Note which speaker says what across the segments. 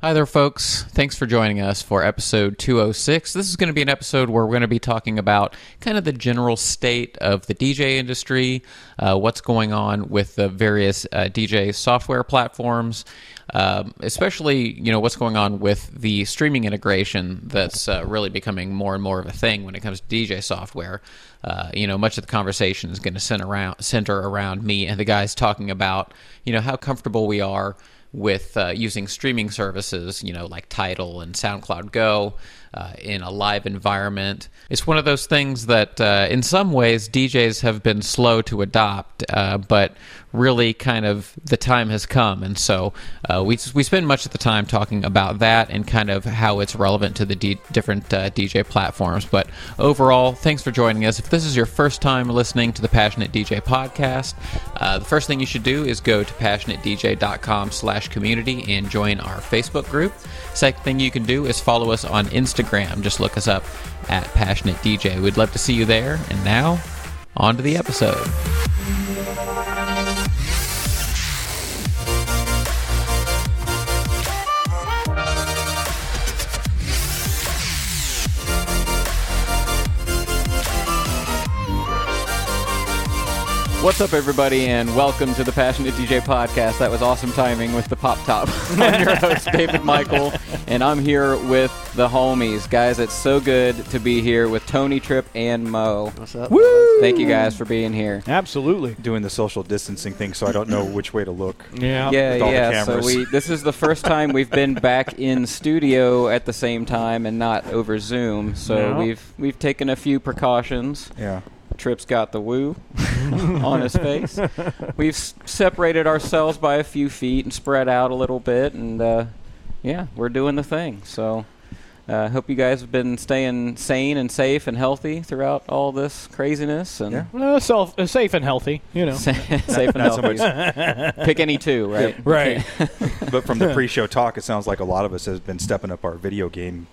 Speaker 1: Hi there, folks. Thanks for joining us for episode 206. This is going to be an episode where we're going to be talking about kind of the general state of the DJ industry, uh, what's going on with the various uh, DJ software platforms, um, especially you know what's going on with the streaming integration that's uh, really becoming more and more of a thing when it comes to DJ software. Uh, you know, much of the conversation is going to center around, center around me and the guys talking about you know how comfortable we are with uh, using streaming services, you know, like Tidal and SoundCloud Go uh, in a live environment. It's one of those things that, uh, in some ways, DJs have been slow to adopt, uh, but really kind of the time has come. And so uh, we, we spend much of the time talking about that and kind of how it's relevant to the D- different uh, DJ platforms. But overall, thanks for joining us. If this is your first time listening to the Passionate DJ podcast, uh, the first thing you should do is go to passionatedj.com slash community and join our Facebook group. Second thing you can do is follow us on Instagram. Just look us up at Passionate DJ. We'd love to see you there. And now, on to the episode. What's up, everybody, and welcome to the Passionate DJ podcast. That was awesome timing with the pop top. I'm your host, David Michael, and I'm here with the homies. Guys, it's so good to be here with Tony Tripp and Mo.
Speaker 2: What's up?
Speaker 3: Woo!
Speaker 1: Thank you guys for being here.
Speaker 3: Absolutely.
Speaker 2: Doing the social distancing thing, so I don't know which way to look.
Speaker 3: Yeah.
Speaker 1: Yeah,
Speaker 2: with all the
Speaker 1: yeah. So we this is the first time we've been back in studio at the same time and not over Zoom. So
Speaker 3: No.
Speaker 1: we've we've taken a few precautions.
Speaker 2: Yeah.
Speaker 1: Tripp's got the woo on his face. We've s- separated ourselves by a few feet and spread out a little bit, and uh, yeah, we're doing the thing. So, uh, hope you guys have been staying sane and safe and healthy throughout all this craziness. And
Speaker 2: Yeah.
Speaker 3: Uh, self, uh, safe and healthy, you know.
Speaker 1: safe and
Speaker 2: Not so
Speaker 1: healthy. Pick any two, right?
Speaker 3: Right.
Speaker 2: But from the pre-show talk, it sounds like a lot of us has been stepping up our video game.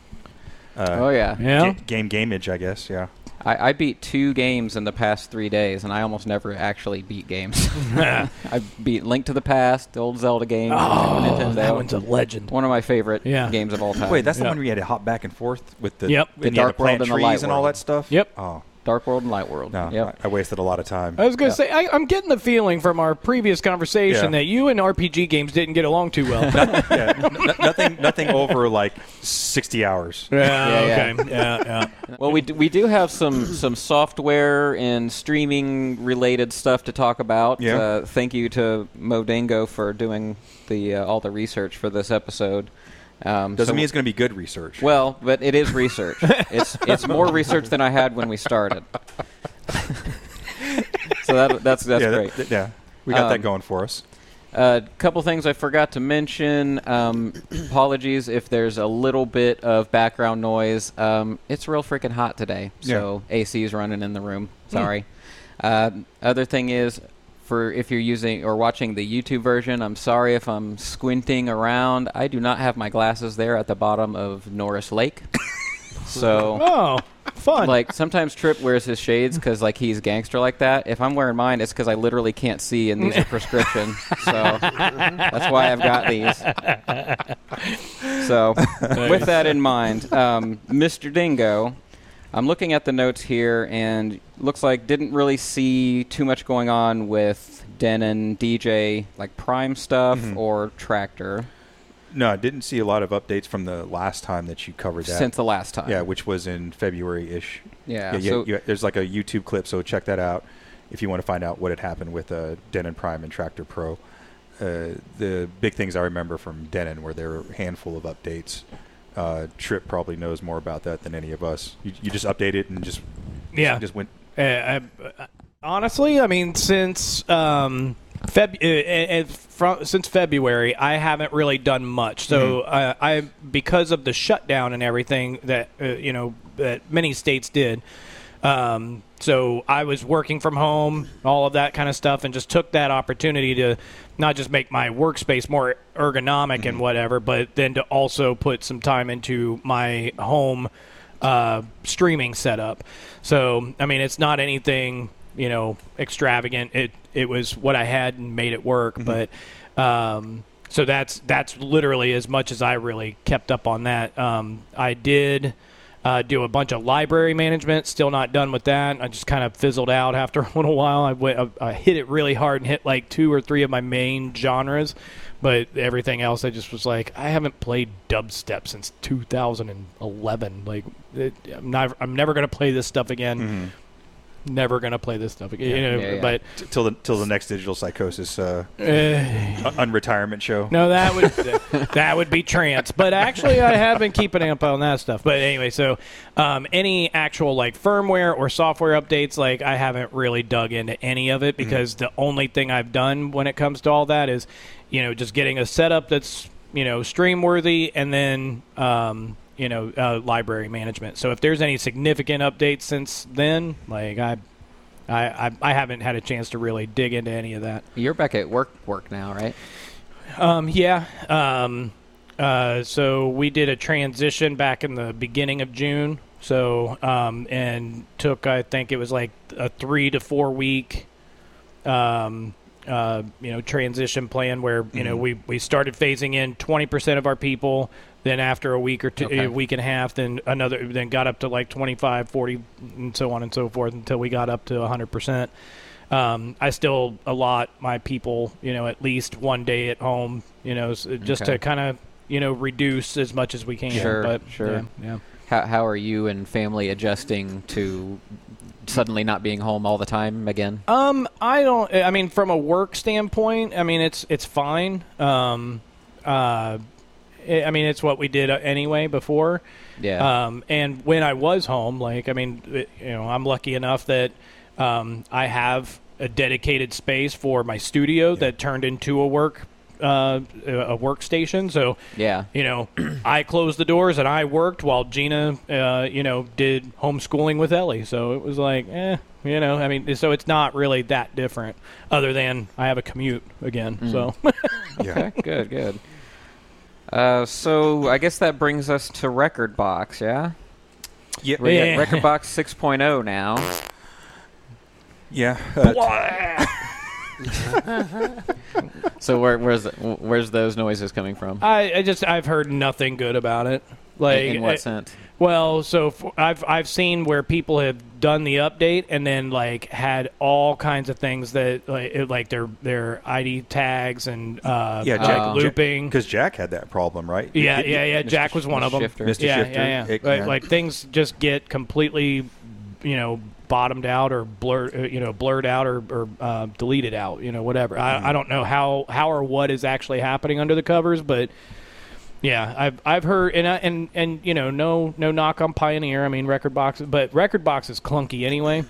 Speaker 2: Uh,
Speaker 1: Oh yeah.
Speaker 3: Yeah.
Speaker 2: ga- game gameage, I guess. Yeah.
Speaker 1: I, I beat two games in the past three days, and I almost never actually beat games. I beat Link to the Past, the old Zelda game.
Speaker 3: Oh,
Speaker 1: Nintendo.
Speaker 3: that one's a legend.
Speaker 1: one of my favorite
Speaker 3: Yeah.
Speaker 1: games of all time.
Speaker 2: Wait, that's the
Speaker 3: Yeah.
Speaker 2: one where you had to hop back and forth with the
Speaker 3: Yep.
Speaker 1: The
Speaker 2: and you had to
Speaker 1: Dark World and the
Speaker 2: trees
Speaker 1: Light
Speaker 2: and all
Speaker 1: World.
Speaker 2: that stuff.
Speaker 3: Yep.
Speaker 2: Oh
Speaker 1: Dark World and Light World.
Speaker 2: no,
Speaker 1: Yep.
Speaker 2: I, I wasted a lot of time.
Speaker 3: I was going
Speaker 2: Yeah.
Speaker 3: to say, I, I'm getting the feeling from our previous conversation
Speaker 2: Yeah.
Speaker 3: that you and RPG games didn't get along too well.
Speaker 2: yeah, n- n- nothing, nothing over like sixty hours.
Speaker 3: yeah,
Speaker 1: Yeah,
Speaker 3: okay. Yeah, yeah.
Speaker 1: Well, we do, we do have some some software and streaming related stuff to talk about.
Speaker 2: Yeah.
Speaker 1: Uh, thank you to Mo Dingo for doing the uh, all the research for this episode. Um,
Speaker 2: Doesn't
Speaker 1: so-
Speaker 2: mean it's going to be good research.
Speaker 1: well, but it is research. it's it's more research than I had when we started. so that that's that's
Speaker 2: yeah,
Speaker 1: great.
Speaker 2: th- yeah, we got
Speaker 1: Um,
Speaker 2: that going for us.
Speaker 1: A uh, couple things I forgot to mention. Um, apologies if there's a little bit of background noise. Um, it's real freaking hot today, so AC is running in the room. Sorry. Uh, other thing is, for if you're using or watching the YouTube version, I'm sorry if I'm squinting around. I do not have my glasses there at the bottom of Norris Lake. so
Speaker 3: Oh, fun.
Speaker 1: like sometimes Trip wears his shades because like he's gangster like that. If I'm wearing mine, it's because I literally can't see, and these are prescription. so that's why I've got these. So with that in mind, um, Mr. Dingo, I'm looking at the notes here, and looks like didn't really see too much going on with Denon DJ like Prime stuff
Speaker 2: Mhm.
Speaker 1: or Traktor
Speaker 2: No, I didn't see a lot of updates from the last time that you covered that.
Speaker 1: since the last time.
Speaker 2: yeah, which was in February-ish.
Speaker 1: yeah.
Speaker 2: Yeah, yeah,
Speaker 1: so
Speaker 2: you- there's like a YouTube clip, so check that out if you want to find out what had happened with uh, Denon Prime and Traktor Pro. Uh, the big things I remember from Denon were there were a handful of updates. Uh, Trip probably knows more about that than any of us. You, you just update it and just
Speaker 3: yeah.
Speaker 2: just went.
Speaker 3: Uh, I, uh, honestly, I mean, since um, Feb, uh, from, since February, I haven't really done much. So uh, I, because of the shutdown and everything that uh, you know that many states did. Um, so I was working from home, all of that kind of stuff, and just took that opportunity to not just make my workspace more ergonomic and whatever, but then to also put some time into my home uh, streaming setup. So I mean, it's not anything you know extravagant. It it was what I had and made it work. But um, so that's that's literally as much as I really kept up on that. Um, I did uh, do a bunch of library management. Still not done with that. I just kind of fizzled out after a little while. I, went, I, I hit it really hard and hit like two or three of my main genres, but everything else I just was like, I haven't played dubstep since 2011. Like, it, I'm not. I'm never gonna play this stuff again.
Speaker 2: Mm-hmm.
Speaker 3: Never gonna play this stuff again. You know,
Speaker 1: Yeah, yeah.
Speaker 3: But
Speaker 2: T- till the till the next digital psychosis uh,
Speaker 3: uh,
Speaker 2: unretirement show.
Speaker 3: No, that would that would be trance. But actually, I have been keeping up on that stuff. But anyway, so um, any actual like firmware or software updates, like I haven't really dug into any of it because the only thing I've done when it comes to all that is, you know, just getting a setup that's you know stream worthy and then. Um, you know, uh, library management. So if there's any significant updates since then, like I, I, I, haven't had a chance to really dig into any of that.
Speaker 1: You're back at work work now, right?
Speaker 3: Um, yeah. Um, uh, so we did a transition back in the beginning of June. So um, and took I think it was like a three to four week, um, uh, you know, transition plan where you know we we started phasing in twenty percent of our people. Then after a week or two,
Speaker 1: Okay.
Speaker 3: a week and a half, then another, then got up to like 25, 40, and so on and so forth until we got up to 100%. Um, I still allot my people, you know, at least one day at home, you know, just
Speaker 1: Okay.
Speaker 3: to kind of, you know, reduce as much as we can.
Speaker 1: Sure,
Speaker 3: but,
Speaker 1: sure.
Speaker 3: Yeah, yeah.
Speaker 1: How how are you and family adjusting to suddenly not being home all the time again?
Speaker 3: Um, I don't. I mean, from a work standpoint, I mean, it's it's fine. Um, uh, I I mean, it's what we did uh, anyway before.
Speaker 1: Yeah.
Speaker 3: Um, and when I was home, like, I mean, it- you know, I'm lucky enough that um, I have a dedicated space for my studio that turned into a work uh, a workstation. So
Speaker 1: yeah.
Speaker 3: you know, I closed the doors and I worked while Gina, uh, you know, did homeschooling with Ellie. So it was like, eh, you know, I mean, so it's not really that different, other than I have a commute again. So
Speaker 2: Yeah.
Speaker 1: Okay. good. Good. Uh, so I guess that brings us to Rekordbox, yeah.
Speaker 2: Yeah.
Speaker 1: We
Speaker 3: Yeah.
Speaker 1: Rekordbox 6.0 now.
Speaker 2: Yeah. Uh,
Speaker 1: So where, where's where's those noises coming from?
Speaker 3: I, I just I've heard nothing good about it. Like,
Speaker 1: in, in what
Speaker 3: I-
Speaker 1: sense?
Speaker 3: Well, so f I've I've seen where people have done the update and then like had all kinds of things that like it- like their their ID tags and uh,
Speaker 2: yeah. Jack,
Speaker 1: Uh,
Speaker 3: looping.
Speaker 2: Because Jack had that problem, right?
Speaker 3: Yeah,
Speaker 2: It-
Speaker 3: yeah, yeah.
Speaker 1: Mr.
Speaker 3: Jack was one of them.
Speaker 1: Shifter.
Speaker 2: Mr.
Speaker 3: Yeah,
Speaker 2: Shifter,
Speaker 3: yeah, yeah.
Speaker 2: it-
Speaker 3: Like,
Speaker 2: yeah.
Speaker 3: like things just get completely, you know, bottomed out or blurred, uh, you know, blurred out or, or uh, deleted out. You know, whatever.
Speaker 2: Mm-hmm.
Speaker 3: I, I don't know how how or what is actually happening under the covers, but yeah, I've I've heard and I, and and you know, no no knock on Pioneer. I mean, Rekordbox, but Rekordbox is clunky anyway.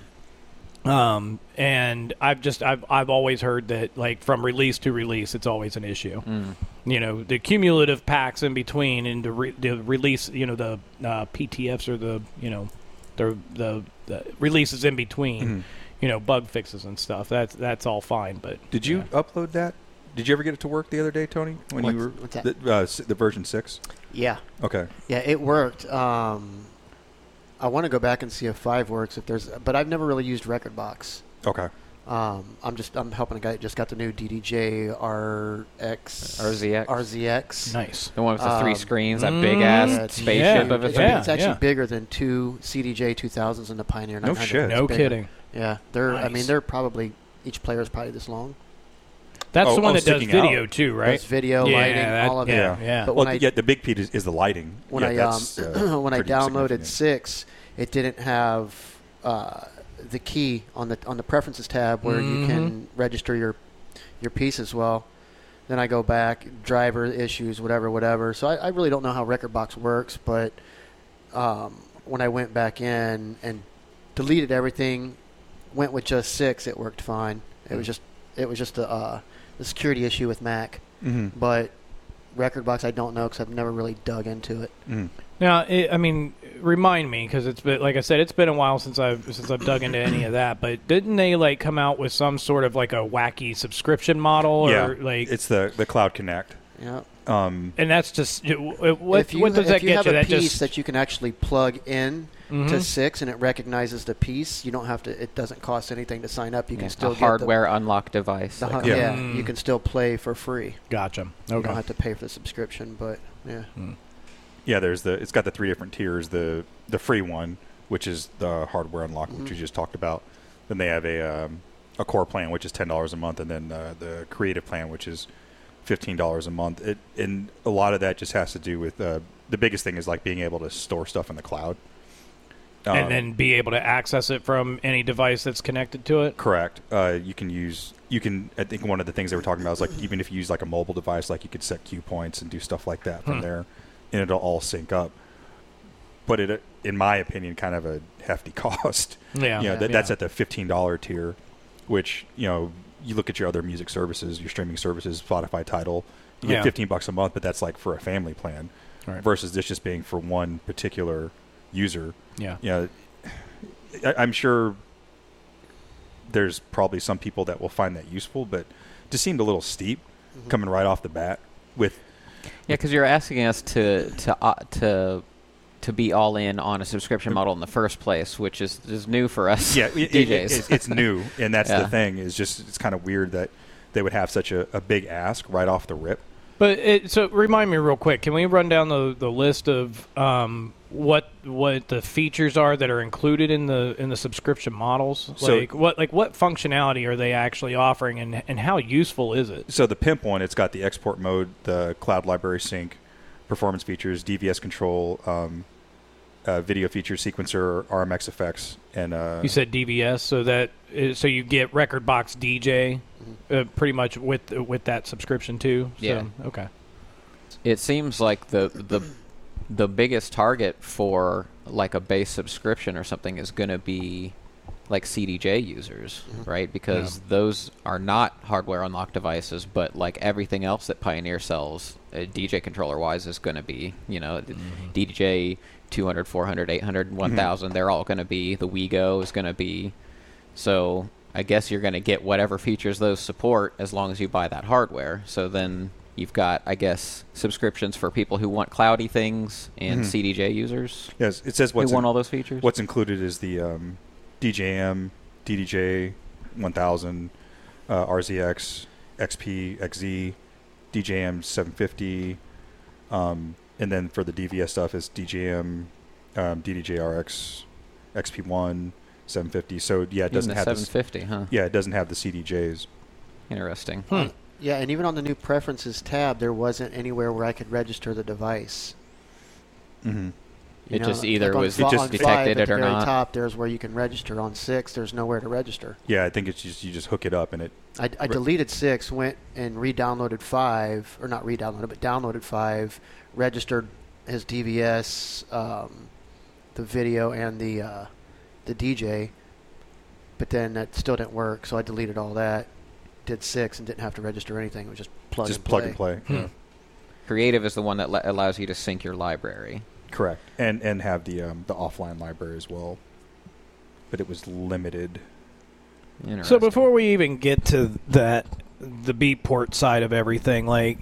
Speaker 3: Um, and I've just I've I've always heard that like from release to release, it's always an issue
Speaker 1: Mm.
Speaker 3: you know the cumulative packs in between and the, re- the release you know the uh, PTFs or the you know the the, the releases in between
Speaker 2: Mhm.
Speaker 3: you know bug fixes and stuff that's that's all fine but
Speaker 2: Did you
Speaker 3: yeah.
Speaker 2: upload that? Did you ever get it to work the other day, Tony? When you were
Speaker 4: what's that?
Speaker 2: The, uh, the version six.
Speaker 4: Yeah,
Speaker 2: Okay.
Speaker 4: yeah, it worked. Um, I want to go back and see if five works. If there's, but I've never really used Rekordbox.
Speaker 2: Okay.
Speaker 4: Um, I'm just I'm helping a guy that just got the new DDJ RX
Speaker 1: RZX.
Speaker 4: RZX.
Speaker 3: nice
Speaker 1: The one with the three
Speaker 4: Um,
Speaker 1: screens, that
Speaker 3: mm,
Speaker 1: big ass
Speaker 4: Yeah,
Speaker 1: spaceship
Speaker 4: huge.
Speaker 1: of a thing.
Speaker 3: Yeah,
Speaker 4: it's actually
Speaker 3: yeah.
Speaker 4: bigger than two CDJ 2000s and the Pioneer
Speaker 2: No shit.
Speaker 4: It's
Speaker 3: no
Speaker 4: bigger.
Speaker 3: kidding
Speaker 4: Yeah, they're. I mean, they're probably each player is probably this long.
Speaker 3: That's
Speaker 2: Oh,
Speaker 3: the one
Speaker 2: oh,
Speaker 3: that does video
Speaker 2: out.
Speaker 3: too right
Speaker 4: That's video,
Speaker 3: yeah,
Speaker 4: lighting,
Speaker 3: that-
Speaker 4: all of
Speaker 3: yeah,
Speaker 4: it.
Speaker 3: yeah
Speaker 4: But
Speaker 2: well,
Speaker 4: I
Speaker 2: yeah, the big piece is, is the lighting.
Speaker 4: when
Speaker 2: yeah,
Speaker 4: I um,
Speaker 2: uh,
Speaker 4: when I downloaded six, it didn't have uh, the key on the on the preferences tab where you
Speaker 3: Mhm.
Speaker 4: can register your your piece as well. Then I go back, driver issues, whatever, whatever. So I, I really don't know how Rekordbox works, but um, when I went back in and deleted everything, went with just six, it worked fine. It was just it was just a, uh, a security issue with Mac,
Speaker 2: Mhm.
Speaker 4: but Rekordbox I don't know because I've never really dug into it.
Speaker 2: Mhm.
Speaker 3: now it, I mean remind me because it's been like I said it's been a while since I've since I've dug into any of that but didn't they like come out with some sort of like a wacky subscription model or
Speaker 2: yeah,
Speaker 3: like
Speaker 2: it's the the Cloud Connect.
Speaker 4: Yeah.
Speaker 2: Um,
Speaker 3: And that's just what.
Speaker 4: if you,
Speaker 3: what does
Speaker 4: if
Speaker 3: that
Speaker 4: you
Speaker 3: get
Speaker 4: have
Speaker 3: you?
Speaker 4: a
Speaker 3: That
Speaker 4: piece
Speaker 3: just
Speaker 4: that you can actually plug in
Speaker 3: Mhm.
Speaker 4: to six and it recognizes the piece, you don't have to. It doesn't cost anything to sign up. You
Speaker 1: Yeah,
Speaker 4: can still
Speaker 1: a
Speaker 4: get
Speaker 1: hardware unlock device.
Speaker 4: The, the,
Speaker 1: like
Speaker 4: hu-
Speaker 2: Yeah.
Speaker 4: yeah,
Speaker 3: Mm.
Speaker 4: you can still play for free.
Speaker 3: gotcha.
Speaker 4: You don't have to pay for the subscription, but yeah.
Speaker 2: yeah, there's the it's got the three different tiers. The the free one, which is the hardware unlock, which we just talked about. Then they have a um, a core plan, which is ten dollars a month, and then uh, the creative plan, which is fifteen dollars a month. It and a lot of that just has to do with uh, the biggest thing is like being able to store stuff in the cloud. Um,
Speaker 3: and then be able to access it from any device that's connected to it.
Speaker 2: Correct. Uh, you can use you can. I think one of the things they were talking about is like even if you use like a mobile device, like you could set cue points and do stuff like that from
Speaker 3: Hmm.
Speaker 2: there, and it'll all sync up. But it, in my opinion, kind of a hefty cost.
Speaker 3: Yeah,
Speaker 2: you know,
Speaker 4: Yeah.
Speaker 2: that, that's at the fifteen dollar tier, which you know you look at your other music services, your streaming services, Spotify, Tidal, you get
Speaker 3: Yeah.
Speaker 2: fifteen bucks a month, but that's like for a family plan,
Speaker 3: Right.
Speaker 2: versus this just being for one particular user
Speaker 3: yeah.
Speaker 2: you know, I, I'm sure there's probably some people that will find that useful, but it just seemed a little steep
Speaker 4: Mhm.
Speaker 2: coming right off the bat with
Speaker 1: Yeah, because you're asking us to to uh, to to be all in on a subscription model in the first place, which is is new for us.
Speaker 2: yeah, it, it-
Speaker 1: DJs.
Speaker 2: it- it's new, and that's
Speaker 1: Yeah.
Speaker 2: the thing is just it's kind of weird that they would have such a, a big ask right off the rip.
Speaker 3: But it, so remind me real quick. Can we run down the, the list of um, what what the features are that are included in the in the subscription models?
Speaker 2: So-
Speaker 3: like what like what functionality are they actually offering, and and how useful is it?
Speaker 2: So the pimp one, it's got the export mode, the cloud library sync, performance features, DVS control, um, uh, video feature sequencer, RMX effects, and uh,
Speaker 3: You said DVS, so that is, so you get Rekordbox DJ,
Speaker 4: Mm-hmm.
Speaker 3: uh, pretty much with with that subscription too. So,
Speaker 1: Yeah.
Speaker 3: Okay.
Speaker 1: It seems like the the the biggest target for like a base subscription or something is going to be like CDJ users,
Speaker 4: Mhm.
Speaker 1: right? Because those are not hardware unlocked devices, but like everything else that Pioneer sells, uh, DJ controller wise, is going to be, you know, the DDJ 200, 400, 800, 1000. They're all going to be. The WeGo is going to be. So I guess you're going to get whatever features those support as long as you buy that hardware. So then you've got, I guess, subscriptions for people who want cloudy things and
Speaker 2: Mhm.
Speaker 1: CDJ users
Speaker 2: yes, it says
Speaker 1: who
Speaker 2: what's
Speaker 1: want all those features.
Speaker 2: What's included is the um, DJM, DDJ 1000, uh, RZX, XP, XZ, DJM 750, um, and then for the DVS stuff is DJM, um, DDJ RX, XP1, 750. So yeah, it doesn't
Speaker 1: the
Speaker 2: have the,
Speaker 1: 750, huh?
Speaker 2: yeah, it doesn't have the CDJs.
Speaker 1: Interesting.
Speaker 3: Hmm.
Speaker 4: Yeah, and even on the new preferences tab, there wasn't anywhere where I could register the device.
Speaker 2: Mm-hmm.
Speaker 4: You
Speaker 1: It
Speaker 4: know,
Speaker 1: just either
Speaker 4: like
Speaker 1: was
Speaker 4: fi-
Speaker 2: just
Speaker 1: detected it
Speaker 4: at the
Speaker 1: or
Speaker 4: very
Speaker 1: not.
Speaker 4: top, there's where you can register. On six, there's nowhere to register.
Speaker 2: Yeah, I think it's just you just hook it up and it.
Speaker 4: I, I
Speaker 2: Re-
Speaker 4: deleted six, went and re-downloaded five, or not re-downloaded, but downloaded five, registered his DVS, um, the video, and the uh, the DJ. But then that still didn't work, so I deleted all that. Did six and didn't have to register anything. It was just plug
Speaker 2: just
Speaker 4: and
Speaker 2: plug
Speaker 4: play.
Speaker 2: and play.
Speaker 3: Hmm.
Speaker 2: Yeah.
Speaker 1: Creative is the one that le- allows you to sync your library.
Speaker 2: Correct, and and have the um, the offline library as well, but it was limited.
Speaker 3: So before we even get to that, the Beatport side of everything, like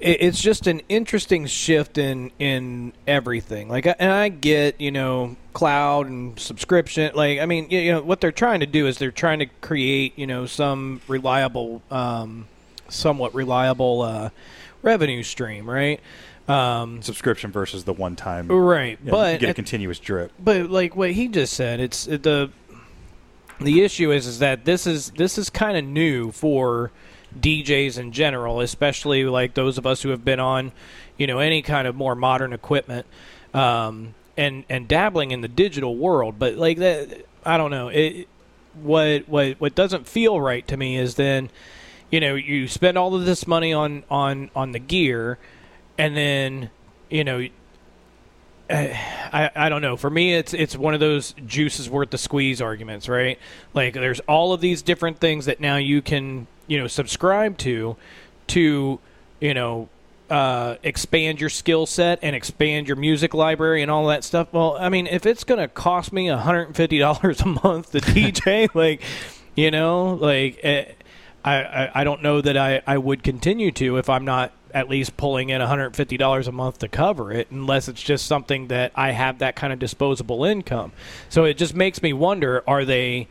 Speaker 3: it, it's just an interesting shift in in everything. Like, and I get you know cloud and subscription. Like, I mean, you you know what they're trying to do is they're trying to create you know some reliable, um, somewhat reliable uh, revenue stream, right? Um,
Speaker 2: subscription versus the one time.
Speaker 3: right,
Speaker 2: you know,
Speaker 3: but
Speaker 2: you get a continuous drip.
Speaker 3: but like what he just said, it's it- the the issue is is that this is this is kind of new for DJs in general, especially like those of us who have been on, you know, any kind of more modern equipment, um, and and dabbling in the digital world. But like that, I don't know. It what what what doesn't feel right to me is then, you know, you spend all of this money on on on the gear, and then you know I, I don't know. For me, it's it's one of those juices worth the squeeze arguments, right? Like there's all of these different things that now you can you know subscribe to, to you know uh, expand your skill set and expand your music library and all that stuff. Well, I mean, if it's gonna cost me hundred and fifty dollars a month to DJ, like you know, like. Eh, I, I, I don't know that I, I would continue to if I'm not at least pulling in $150 a month to cover it unless it's just something that I have that kind of disposable income. So it just makes me wonder are they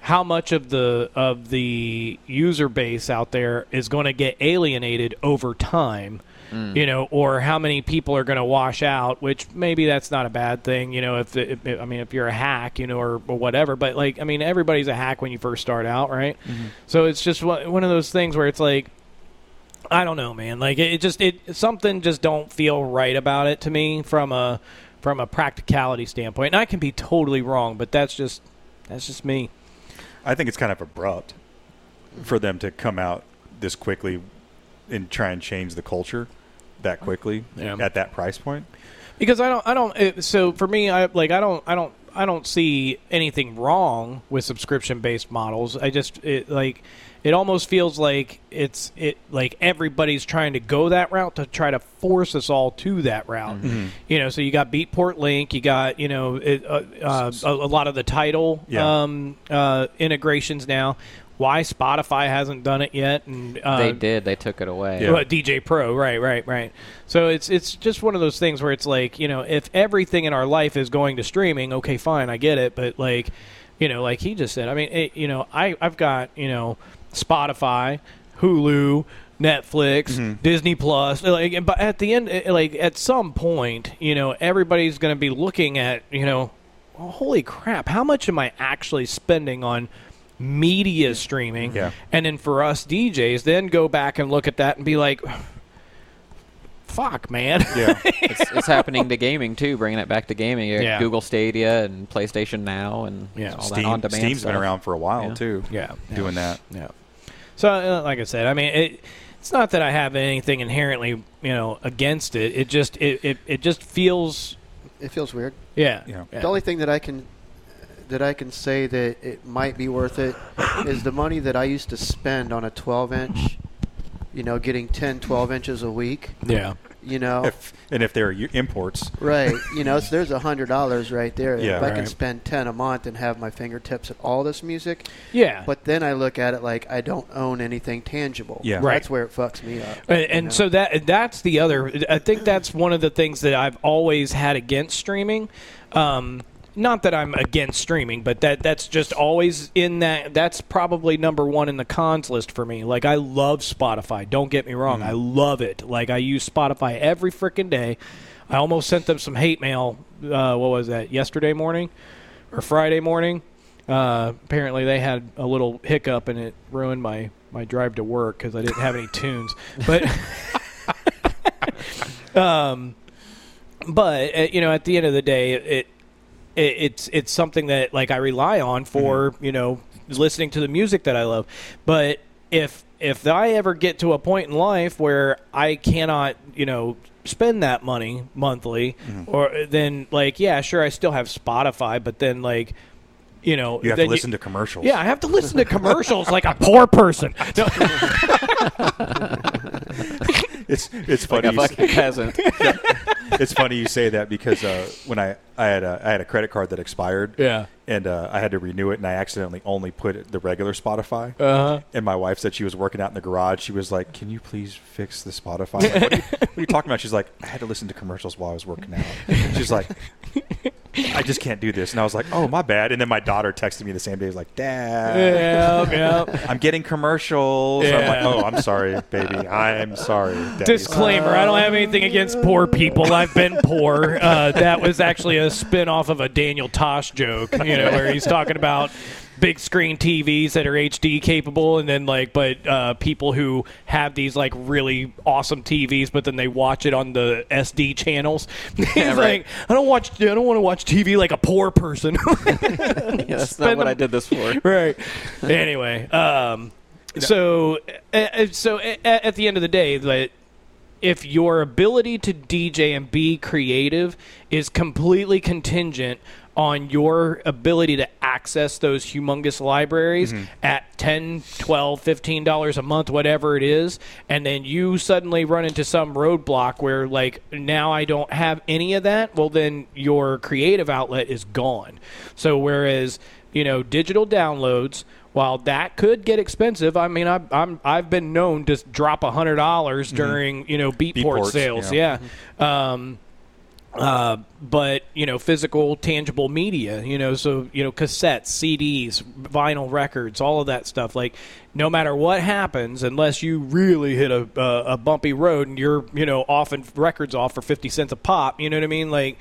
Speaker 3: how much of the of the user base out there is going to get alienated over time mm. you know or how many people are going to wash out which maybe that's not a bad thing you know if, if i mean if you're a hack you know or, or whatever but like i mean everybody's a hack when you first start out right? Mm-hmm. So it's just one of those things where it's like I don't know, man. Like it, it just it something just don't feel right about it to me from a from a practicality standpoint. And I can be totally wrong, but that's just that's just me.
Speaker 2: I think it's kind of abrupt for them to come out this quickly and try and change the culture that quickly
Speaker 3: Yeah.
Speaker 2: at that price point.
Speaker 3: Because I don't I don't it, so for me I like I don't I don't I don't see anything wrong with subscription based models. I just it like it almost feels like it's it like everybody's trying to go that route to try to force us all to that route. You know, so you got Beatport Link, you got you know it, uh, uh, a, a lot of the Tidal
Speaker 2: Yeah.
Speaker 3: um, uh, integrations now. Why Spotify hasn't done it yet? And uh,
Speaker 1: they did. They took it away.
Speaker 2: Yeah.
Speaker 3: djay Pro, right, right, right. So it's it's just one of those things where it's like you know if everything in our life is going to streaming, okay, fine, I get it, but like you know, like he just said, I mean, it, you know, I I've got you know Spotify, Hulu. Netflix, mm-hmm. Disney Plus, like, but at the end, like at some point, you know, everybody's going to be looking at, you know, well, holy crap, how much am I actually spending on media streaming?
Speaker 2: Yeah.
Speaker 3: And then for us DJs, then go back and look at that and be like, fuck, man.
Speaker 2: Yeah.
Speaker 1: it's, it's happening to gaming too, bringing it back to gaming.
Speaker 3: Yeah.
Speaker 1: Google Stadia and PlayStation Now and
Speaker 3: Yeah.
Speaker 1: all that
Speaker 2: Steam,
Speaker 1: on-demand
Speaker 2: Steam's been around for a while
Speaker 1: Yeah.
Speaker 2: too.
Speaker 3: yeah.
Speaker 2: Doing that.
Speaker 3: Yeah. So, uh, like I said, I mean, it, it's not that I have anything inherently, you know, against it. It just, it, it, it just feels,
Speaker 4: It feels weird.
Speaker 3: yeah.
Speaker 2: Yeah.
Speaker 4: The only thing that I can that I can say that it might be worth it is the money that I used to spend on a 12 inch. You know, getting 10, 12 inches a week.
Speaker 3: yeah.
Speaker 4: You know,
Speaker 2: If and if they're u- imports,
Speaker 4: right? You know, so there's a hundred dollars right there.
Speaker 2: Yeah.
Speaker 4: if I can spend 10 a month and have my fingertips at all this music,
Speaker 3: Yeah.
Speaker 4: but then I look at it like I don't own anything tangible.
Speaker 2: Yeah.
Speaker 3: Right.
Speaker 4: That's where it fucks me up.
Speaker 3: And, and
Speaker 4: know?
Speaker 3: so that that's the other. I think that's one of the things that I've always had against streaming. Um, not that I'm against streaming, but that that's just always in that. That's probably number one in the cons list for me. Like I love Spotify. Don't get me wrong, I love it. Like I use Spotify every freaking day. I almost sent them some hate mail. Uh, what was that? Yesterday morning or Friday morning? Uh, apparently, they had a little hiccup and it ruined my my drive to work because I didn't have any tunes. But um, but uh, you know, at the end of the day, it it's it's something that like I rely on for mm-hmm. you know listening to the music that I love. But if if I ever get to a point in life where I cannot you know spend that money monthly, mm-hmm. or then like yeah, sure, I still have Spotify, but then like you know
Speaker 2: you have to listen to commercials.
Speaker 3: yeah, I have to listen to commercials like a poor person. No,
Speaker 2: it's it's
Speaker 1: Like
Speaker 2: funny.
Speaker 1: a
Speaker 2: you
Speaker 1: peasant.
Speaker 2: it's funny you say that because uh, when I I had a I had a credit card that expired.
Speaker 3: yeah.
Speaker 2: And uh, I had to renew it, and I accidentally only put the regular Spotify.
Speaker 3: Uh huh.
Speaker 2: And my wife said she was working out in the garage. She was like, "Can you please fix the Spotify?" Like, what, are you, what are you talking about? She's like, "I had to listen to commercials while I was working out." She's like, "I just can't do this." And I was like, "Oh, my bad." And then my daughter texted me the same day. Was like, "Dad,
Speaker 3: Yeah. Yeah.
Speaker 2: I'm getting commercials." I'm like, "Oh, I'm sorry, baby. I'm sorry." Daddy's-
Speaker 3: Disclaimer: I don't have anything against poor people. I've been poor. Uh, that was actually a spin-off of a Daniel Tosh joke, you know, where he's talking about big screen TVs that are HD capable, and then like, but uh, people who have these like really awesome TVs, but then they watch it on the SD channels. he's
Speaker 1: right.
Speaker 3: like, I don't watch. I don't want to watch TV like a poor person.
Speaker 1: yeah, that's not what
Speaker 3: them-
Speaker 1: I did this for.
Speaker 3: right. Anyway, um, so uh, uh, so a- a- at the end of the day, that if your ability to DJ and be creative is completely contingent on your ability to access those humongous libraries mm-hmm. at 10 12 15 dollars a month whatever it is and then you suddenly run into some roadblock where like now i don't have any of that well then your creative outlet is gone so whereas you know digital downloads while that could get expensive, I mean, I, I'm I've been known to drop a hundred dollars mm-hmm. during you know Beatport
Speaker 2: Beatports,
Speaker 3: sales.
Speaker 2: yeah.
Speaker 3: Yeah. Mm-hmm. Um, uh, but you know, physical, tangible media. You know, so you know, cassettes, CDs, vinyl records, all of that stuff. Like, no matter what happens, unless you really hit a a, a bumpy road and you're you know offing records off for fifty cents a pop. You know what I mean? Like,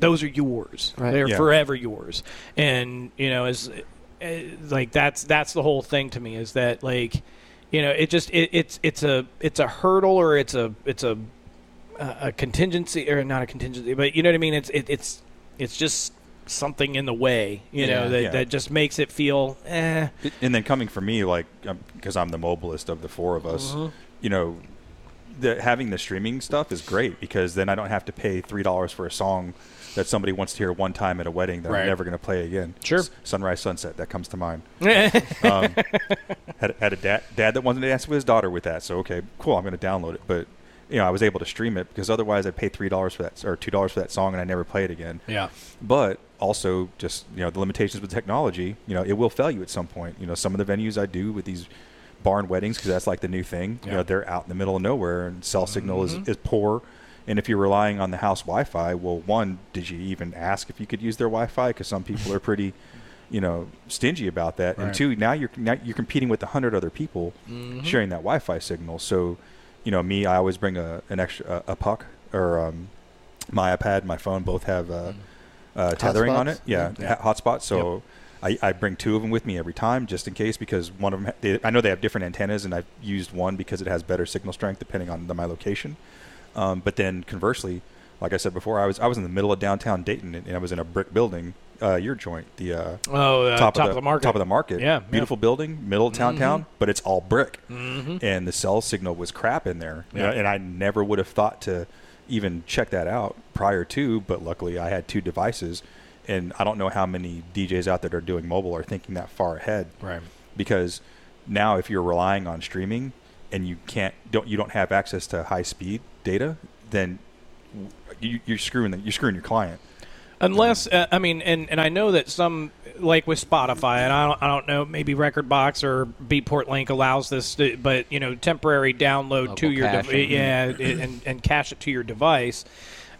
Speaker 3: those are yours.
Speaker 4: Right.
Speaker 3: They're
Speaker 2: Yeah.
Speaker 3: forever yours. And you know, as uh, like that's that's the whole thing to me is that like you know it just it, it's it's a it's a hurdle or it's a it's a a contingency or not a contingency but you know what I mean it's it, it's it's just something in the way you know that
Speaker 2: Yeah.
Speaker 3: that just makes it feel eh
Speaker 2: and then coming from me, like because I'm the mobilist of the four of us, you know, the, having the streaming stuff is great because then I don't have to pay three dollars for a song that somebody wants to hear one time at a wedding that
Speaker 3: Right.
Speaker 2: I'm never going to play again.
Speaker 3: Sure.
Speaker 2: S- Sunrise Sunset that comes to mind. Um, had, had a dad, dad that wanted to dance with his daughter with that, so okay, cool. I'm going to download it, but you know I was able to stream it because otherwise I'd pay three dollars for that or two dollars for that song and I never play it again.
Speaker 3: yeah.
Speaker 2: But also just you know the limitations with technology you know it will fail you at some point. You know some of the venues i do with these barn weddings because that's like the new thing you know they're out in the middle of nowhere and cell signal
Speaker 3: Mhm.
Speaker 2: is, is poor. And if you're relying on the house wi-fi well one did you even ask if you could use their wi-fi? Because some people are pretty you know stingy about that. And two now you're now you're competing with a hundred other people
Speaker 3: Mhm.
Speaker 2: sharing that wi-fi signal. So you know me i always bring a an extra a, a puck or um, my ipad my phone both have uh, uh, tethering on it. Yeah,
Speaker 3: Yeah.
Speaker 2: hotspot. So I, I bring two of them with me every time, just in case, because one of them. They, I know they have different antennas, and I've used one because it has better signal strength depending on the, my location. Um, but then conversely, like I said before, I was I was in the middle of downtown Dayton, and I was in a brick building. Uh, your joint, the uh,
Speaker 3: oh uh,
Speaker 2: top,
Speaker 3: top,
Speaker 2: of, the,
Speaker 3: market
Speaker 2: top of the market.
Speaker 3: Yeah, yeah.
Speaker 2: beautiful building, middle of town,
Speaker 3: Mhm.
Speaker 2: town, but it's all brick
Speaker 3: Mhm.
Speaker 2: and the cell signal was crap in there. You know, and I never would have thought to even check that out prior to, but luckily I had two devices. And I don't know how many DJs out there are doing mobile are thinking that far ahead
Speaker 3: right
Speaker 2: because now if you're relying on streaming and you can't don't you don't have access to high speed data, then you, you're screwing the, you're screwing your client.
Speaker 3: Unless uh, I mean, and, and I know that some like with Spotify, and I don't I don't know maybe Rekordbox or Beatport Link allows this, to, but you know temporary download
Speaker 1: Local
Speaker 3: to your dev-
Speaker 1: caching.
Speaker 3: yeah, it- and and cache it to your device.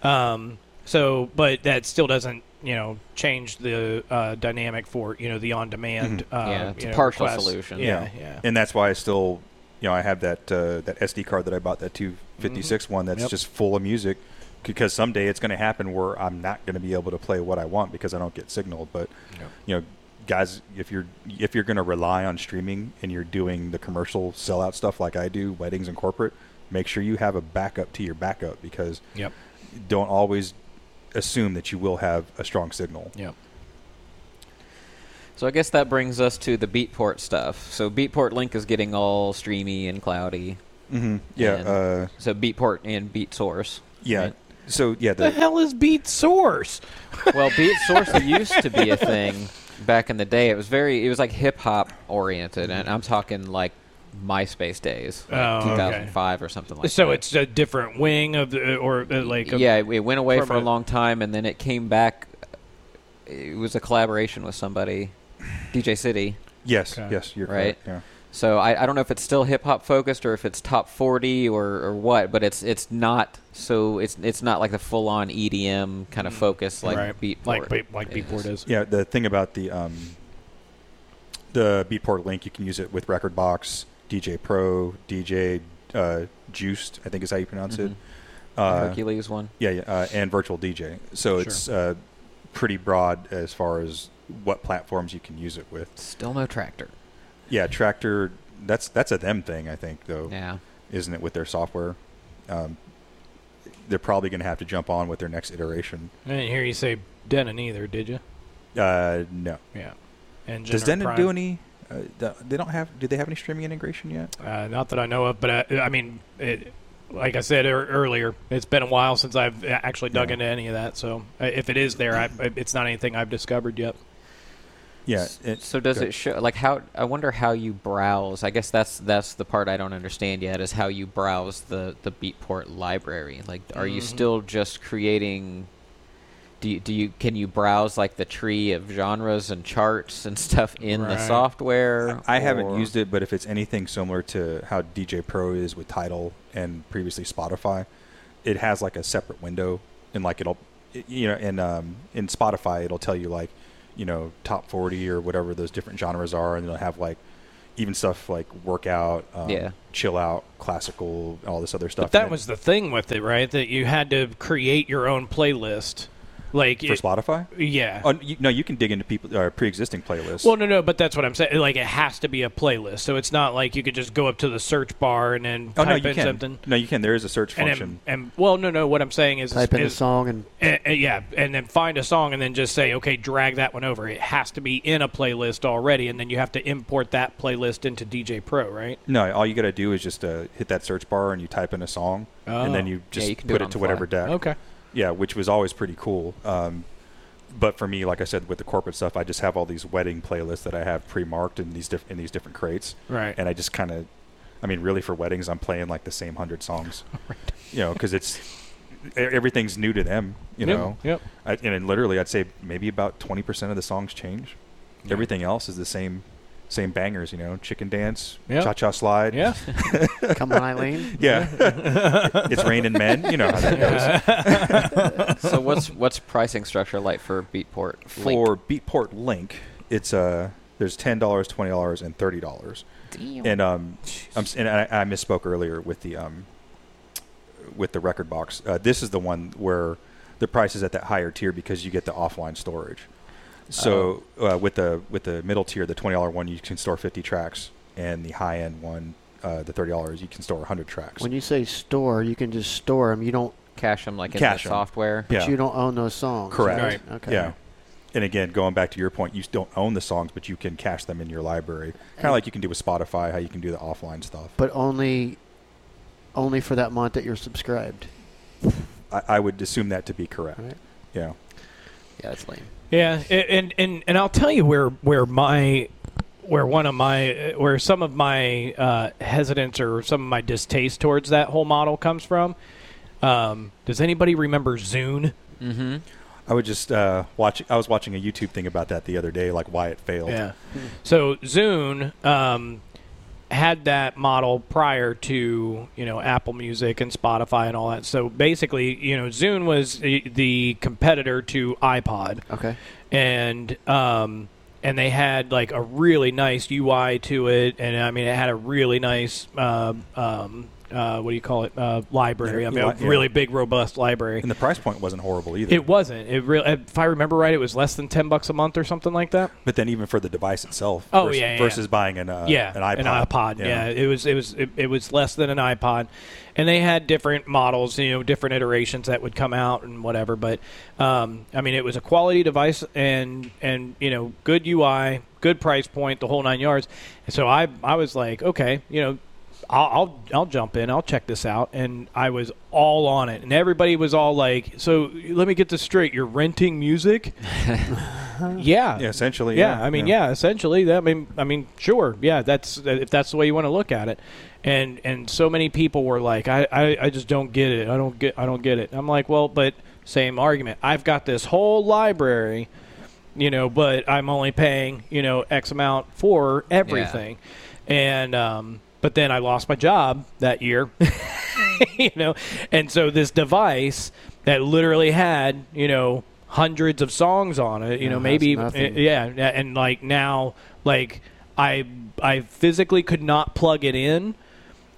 Speaker 3: Um, so, but that still doesn't you know change the uh, dynamic for you know the on demand. Uh,
Speaker 1: Yeah, it's a
Speaker 3: know,
Speaker 1: partial
Speaker 3: requests.
Speaker 1: solution.
Speaker 3: Yeah, yeah.
Speaker 2: and that's why I still, you know, I have that uh, that SD card that I bought that 256 one that's
Speaker 3: Yep.
Speaker 2: just full of music because someday it's going to happen where I'm not going to be able to play what I want because I don't get signal. But
Speaker 3: Yep.
Speaker 2: you know, guys, if you're if you're going to rely on streaming and you're doing the commercial sellout stuff like I do, weddings and corporate, make sure you have a backup to your backup because
Speaker 3: Yep.
Speaker 2: don't always assume that you will have a strong signal.
Speaker 3: Yep.
Speaker 1: So I guess that brings us to the Beatport stuff. So Beatport Link is getting all streamy and cloudy.
Speaker 2: Mm-hmm. Yeah. Uh,
Speaker 1: So Beatport and Beatsource.
Speaker 2: yeah.
Speaker 1: right?
Speaker 2: So yeah,
Speaker 3: The
Speaker 2: the,
Speaker 3: hell is Beatsource?
Speaker 1: Well, Beat Source used to be a thing back in the day. It was very, it was like hip hop oriented, and I'm talking like MySpace days, like
Speaker 3: Oh, okay.
Speaker 1: 2005 or something like that.
Speaker 3: so it's a different wing of the or uh, like a,
Speaker 1: yeah, it it went away for a
Speaker 3: a-
Speaker 1: long time, and then it came back. It was a collaboration with somebody, DJ City.
Speaker 2: yes,
Speaker 3: Okay.
Speaker 2: yes, you're
Speaker 1: Right.
Speaker 2: correct. Yeah.
Speaker 1: So I, I don't know if it's still hip hop focused or if it's top 40 or, or what, but it's it's not so it's it's not like the full on EDM kind of focus like
Speaker 3: right.
Speaker 1: Beatport.
Speaker 3: like Beat- like
Speaker 1: is.
Speaker 3: Beatport is.
Speaker 2: Yeah, the thing about the um, the Beatport link, you can use it with Rekordbox, djay Pro, DJ uh, Juiced, I think is how you pronounce it.
Speaker 1: Mhm.
Speaker 2: Uh,
Speaker 1: Hercules one.
Speaker 2: yeah, yeah, uh, and Virtual DJ. So
Speaker 3: Sure.
Speaker 2: it's uh, pretty broad as far as what platforms you can use it with.
Speaker 1: Still no Traktor.
Speaker 2: Yeah, Traktor. That's that's a them thing, I think, though,
Speaker 1: Yeah.
Speaker 2: isn't it? With their software, um, they're probably going to have to jump on with their next iteration.
Speaker 3: I didn't hear you say Denon either, did you?
Speaker 2: Uh, no.
Speaker 3: Yeah. And
Speaker 2: Does Denon
Speaker 3: Prime.
Speaker 2: do any? Uh, they don't have. Do they have any streaming integration yet?
Speaker 3: Uh, not that I know of, but I, I mean, it, like I said ear- earlier, it's been a while since I've actually dug
Speaker 2: Yeah.
Speaker 3: into any of that. So uh, if it is there, I, it's not anything I've discovered yet.
Speaker 2: Yeah. It,
Speaker 1: So does
Speaker 2: go
Speaker 1: it show like how I wonder how you browse. I guess that's that's the part I don't understand yet is how you browse the the Beatport library. Like are you
Speaker 3: Mhm.
Speaker 1: still just creating do you, do you can you browse like the tree of genres and charts and stuff in the software?
Speaker 2: I haven't used it, but if it's anything similar to how djay Pro is with Tidal and previously Spotify, it has like a separate window, and like it'll, you know, in um, in Spotify it'll tell you like, you know, top forty or whatever those different genres are, and they'll have like even stuff like workout, um,
Speaker 1: Yeah.
Speaker 2: chill out, classical, all this other stuff.
Speaker 3: But that was the thing with it, right? That you had to create your own playlist. Like
Speaker 2: for
Speaker 3: it-
Speaker 2: Spotify.
Speaker 3: Yeah.
Speaker 2: Oh, you, no, you can dig into people uh, pre-existing playlists.
Speaker 3: Well, no, no, but that's what I'm saying. Like, it has to be a playlist, so it's not like you could just go up to the search bar and then
Speaker 2: oh no,
Speaker 3: type
Speaker 2: you
Speaker 3: in
Speaker 2: can.
Speaker 3: something.
Speaker 2: No, you can. There is a search
Speaker 3: And,
Speaker 2: function.
Speaker 3: then, and well, no, no. What I'm saying is,
Speaker 4: Type in a song and
Speaker 3: uh, uh, yeah, and then find a song and then just say, okay, drag that one over. It has to be in a playlist already, and then you have to import that playlist into djay Pro, right?
Speaker 2: No, all you got to do is just uh, hit that search bar and you type in a song, and then
Speaker 3: Oh.
Speaker 2: you just
Speaker 1: you
Speaker 2: put
Speaker 1: it
Speaker 2: it, to whatever deck.
Speaker 3: Okay.
Speaker 2: Yeah, which was always pretty cool. Um, but for me, like I said, with the corporate stuff, I just have all these wedding playlists that I have pre-marked in these diff- in these different crates,
Speaker 3: Right.
Speaker 2: and I just kind of, I mean, really for weddings, I'm playing like the same hundred songs, right. you know, because it's everything's new to them, you
Speaker 3: Yep,
Speaker 2: know.
Speaker 3: Yep.
Speaker 2: I, and literally, I'd say maybe about twenty percent of the songs change. Everything else is the same, same bangers, you know, chicken dance,
Speaker 3: Yep.
Speaker 2: cha cha slide,
Speaker 3: Yeah.
Speaker 4: come on, Eileen.
Speaker 2: yeah. it's raining men. You know how that goes.
Speaker 1: so what's what's pricing structure like for Beatport? Link?
Speaker 2: For Beatport Link, it's uh there's ten dollars, twenty dollars, and thirty dollars. And um, I'm, and I, I misspoke earlier with the um, with the Rekordbox. Uh, this is the one where the price is at that higher tier because you get the offline storage. So uh, with the with the middle tier, the twenty dollar one, you can store fifty tracks, and the high end one, uh, the thirty dollars, you can store hundred tracks.
Speaker 4: When you say store, you can just store them. You don't.
Speaker 1: cache them like in
Speaker 2: Cache
Speaker 1: the
Speaker 2: 'em.
Speaker 1: software.
Speaker 2: Yeah.
Speaker 4: But you don't own those songs.
Speaker 2: Correct.
Speaker 3: Right.
Speaker 4: Okay.
Speaker 2: Yeah. And again, going back to your point, you don't own the songs, but you can cache them in your library, kind of like you can do with Spotify, how you can do the offline stuff.
Speaker 4: But only, only for that month that you're subscribed.
Speaker 2: I, I would assume that to be correct.
Speaker 4: Right.
Speaker 2: Yeah.
Speaker 4: Yeah, that's lame.
Speaker 3: Yeah, and and and I'll tell you where where my where one of my where some of my uh, hesitance or some of my distaste towards that whole model comes from. Um, does anybody remember Zune?
Speaker 1: Mm-hmm.
Speaker 2: I would just uh, watch. I was watching a YouTube thing about that the other day, like why it failed.
Speaker 3: Yeah. So Zune um, had that model prior to you know Apple Music and Spotify and all that. So basically, you know, Zune was the, competitor to iPod.
Speaker 4: Okay.
Speaker 3: and um, and they had like a really nice UI to it, and I mean it had a really nice uh, um, uh, what do you call it uh, library? I mean, a
Speaker 2: yeah.
Speaker 3: really big, robust library.
Speaker 2: And the price point wasn't horrible either.
Speaker 3: It wasn't. It really, if I remember right, it was less than ten bucks a month or something like that.
Speaker 2: but then even for the device itself.
Speaker 3: Oh,
Speaker 2: versus,
Speaker 3: yeah, yeah,
Speaker 2: versus buying an uh,
Speaker 3: yeah,
Speaker 2: an iPod.
Speaker 3: Yeah. it was it was it, it was less than an iPod, and they had different models, you know, different iterations that would come out and whatever. But um, I mean, it was a quality device and and you know, good UI, good price point, the whole nine yards. And so I I was like, okay, you know. I'll, I'll I'll jump in. I'll check this out, and I was all on it, and everybody was all like, "So let me get this straight. You're renting music?" yeah,
Speaker 2: Yeah, essentially.
Speaker 3: yeah, I mean, yeah, essentially. That, I mean, I mean, sure, yeah. That's if that's the way you want to look at it. And and so many people were like, I, I, I just don't get it. I don't get I don't get it. I'm like, well, but same argument. I've got this whole library, you know, but I'm only paying you know X amount for everything, and um, but then I lost my job that year, you know, and so this device that literally had you know hundreds of songs on it, you
Speaker 4: Yeah,
Speaker 3: know, maybe
Speaker 4: nothing.
Speaker 3: yeah, and like now, like I I physically could not plug it in,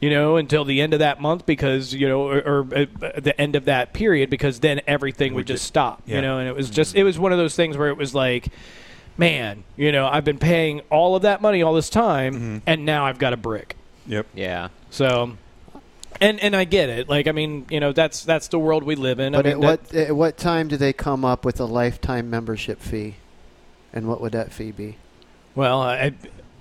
Speaker 3: you know, until the end of that month because you know, or, or uh, the end of that period because then everything would
Speaker 2: Would
Speaker 3: just
Speaker 2: just-
Speaker 3: stop,
Speaker 2: yeah.
Speaker 3: you know, and it was just it was one of those things where it was like. Man, you know, I've been paying all of that money all this time,
Speaker 2: Mhm.
Speaker 3: and now I've got a brick.
Speaker 2: Yep.
Speaker 1: Yeah.
Speaker 3: So, and and I get it. Like, I mean, you know, that's that's the world we live in.
Speaker 4: But
Speaker 3: I mean, that-
Speaker 4: what at what time do they come up with a lifetime membership fee? And what would that fee be?
Speaker 3: Well, I,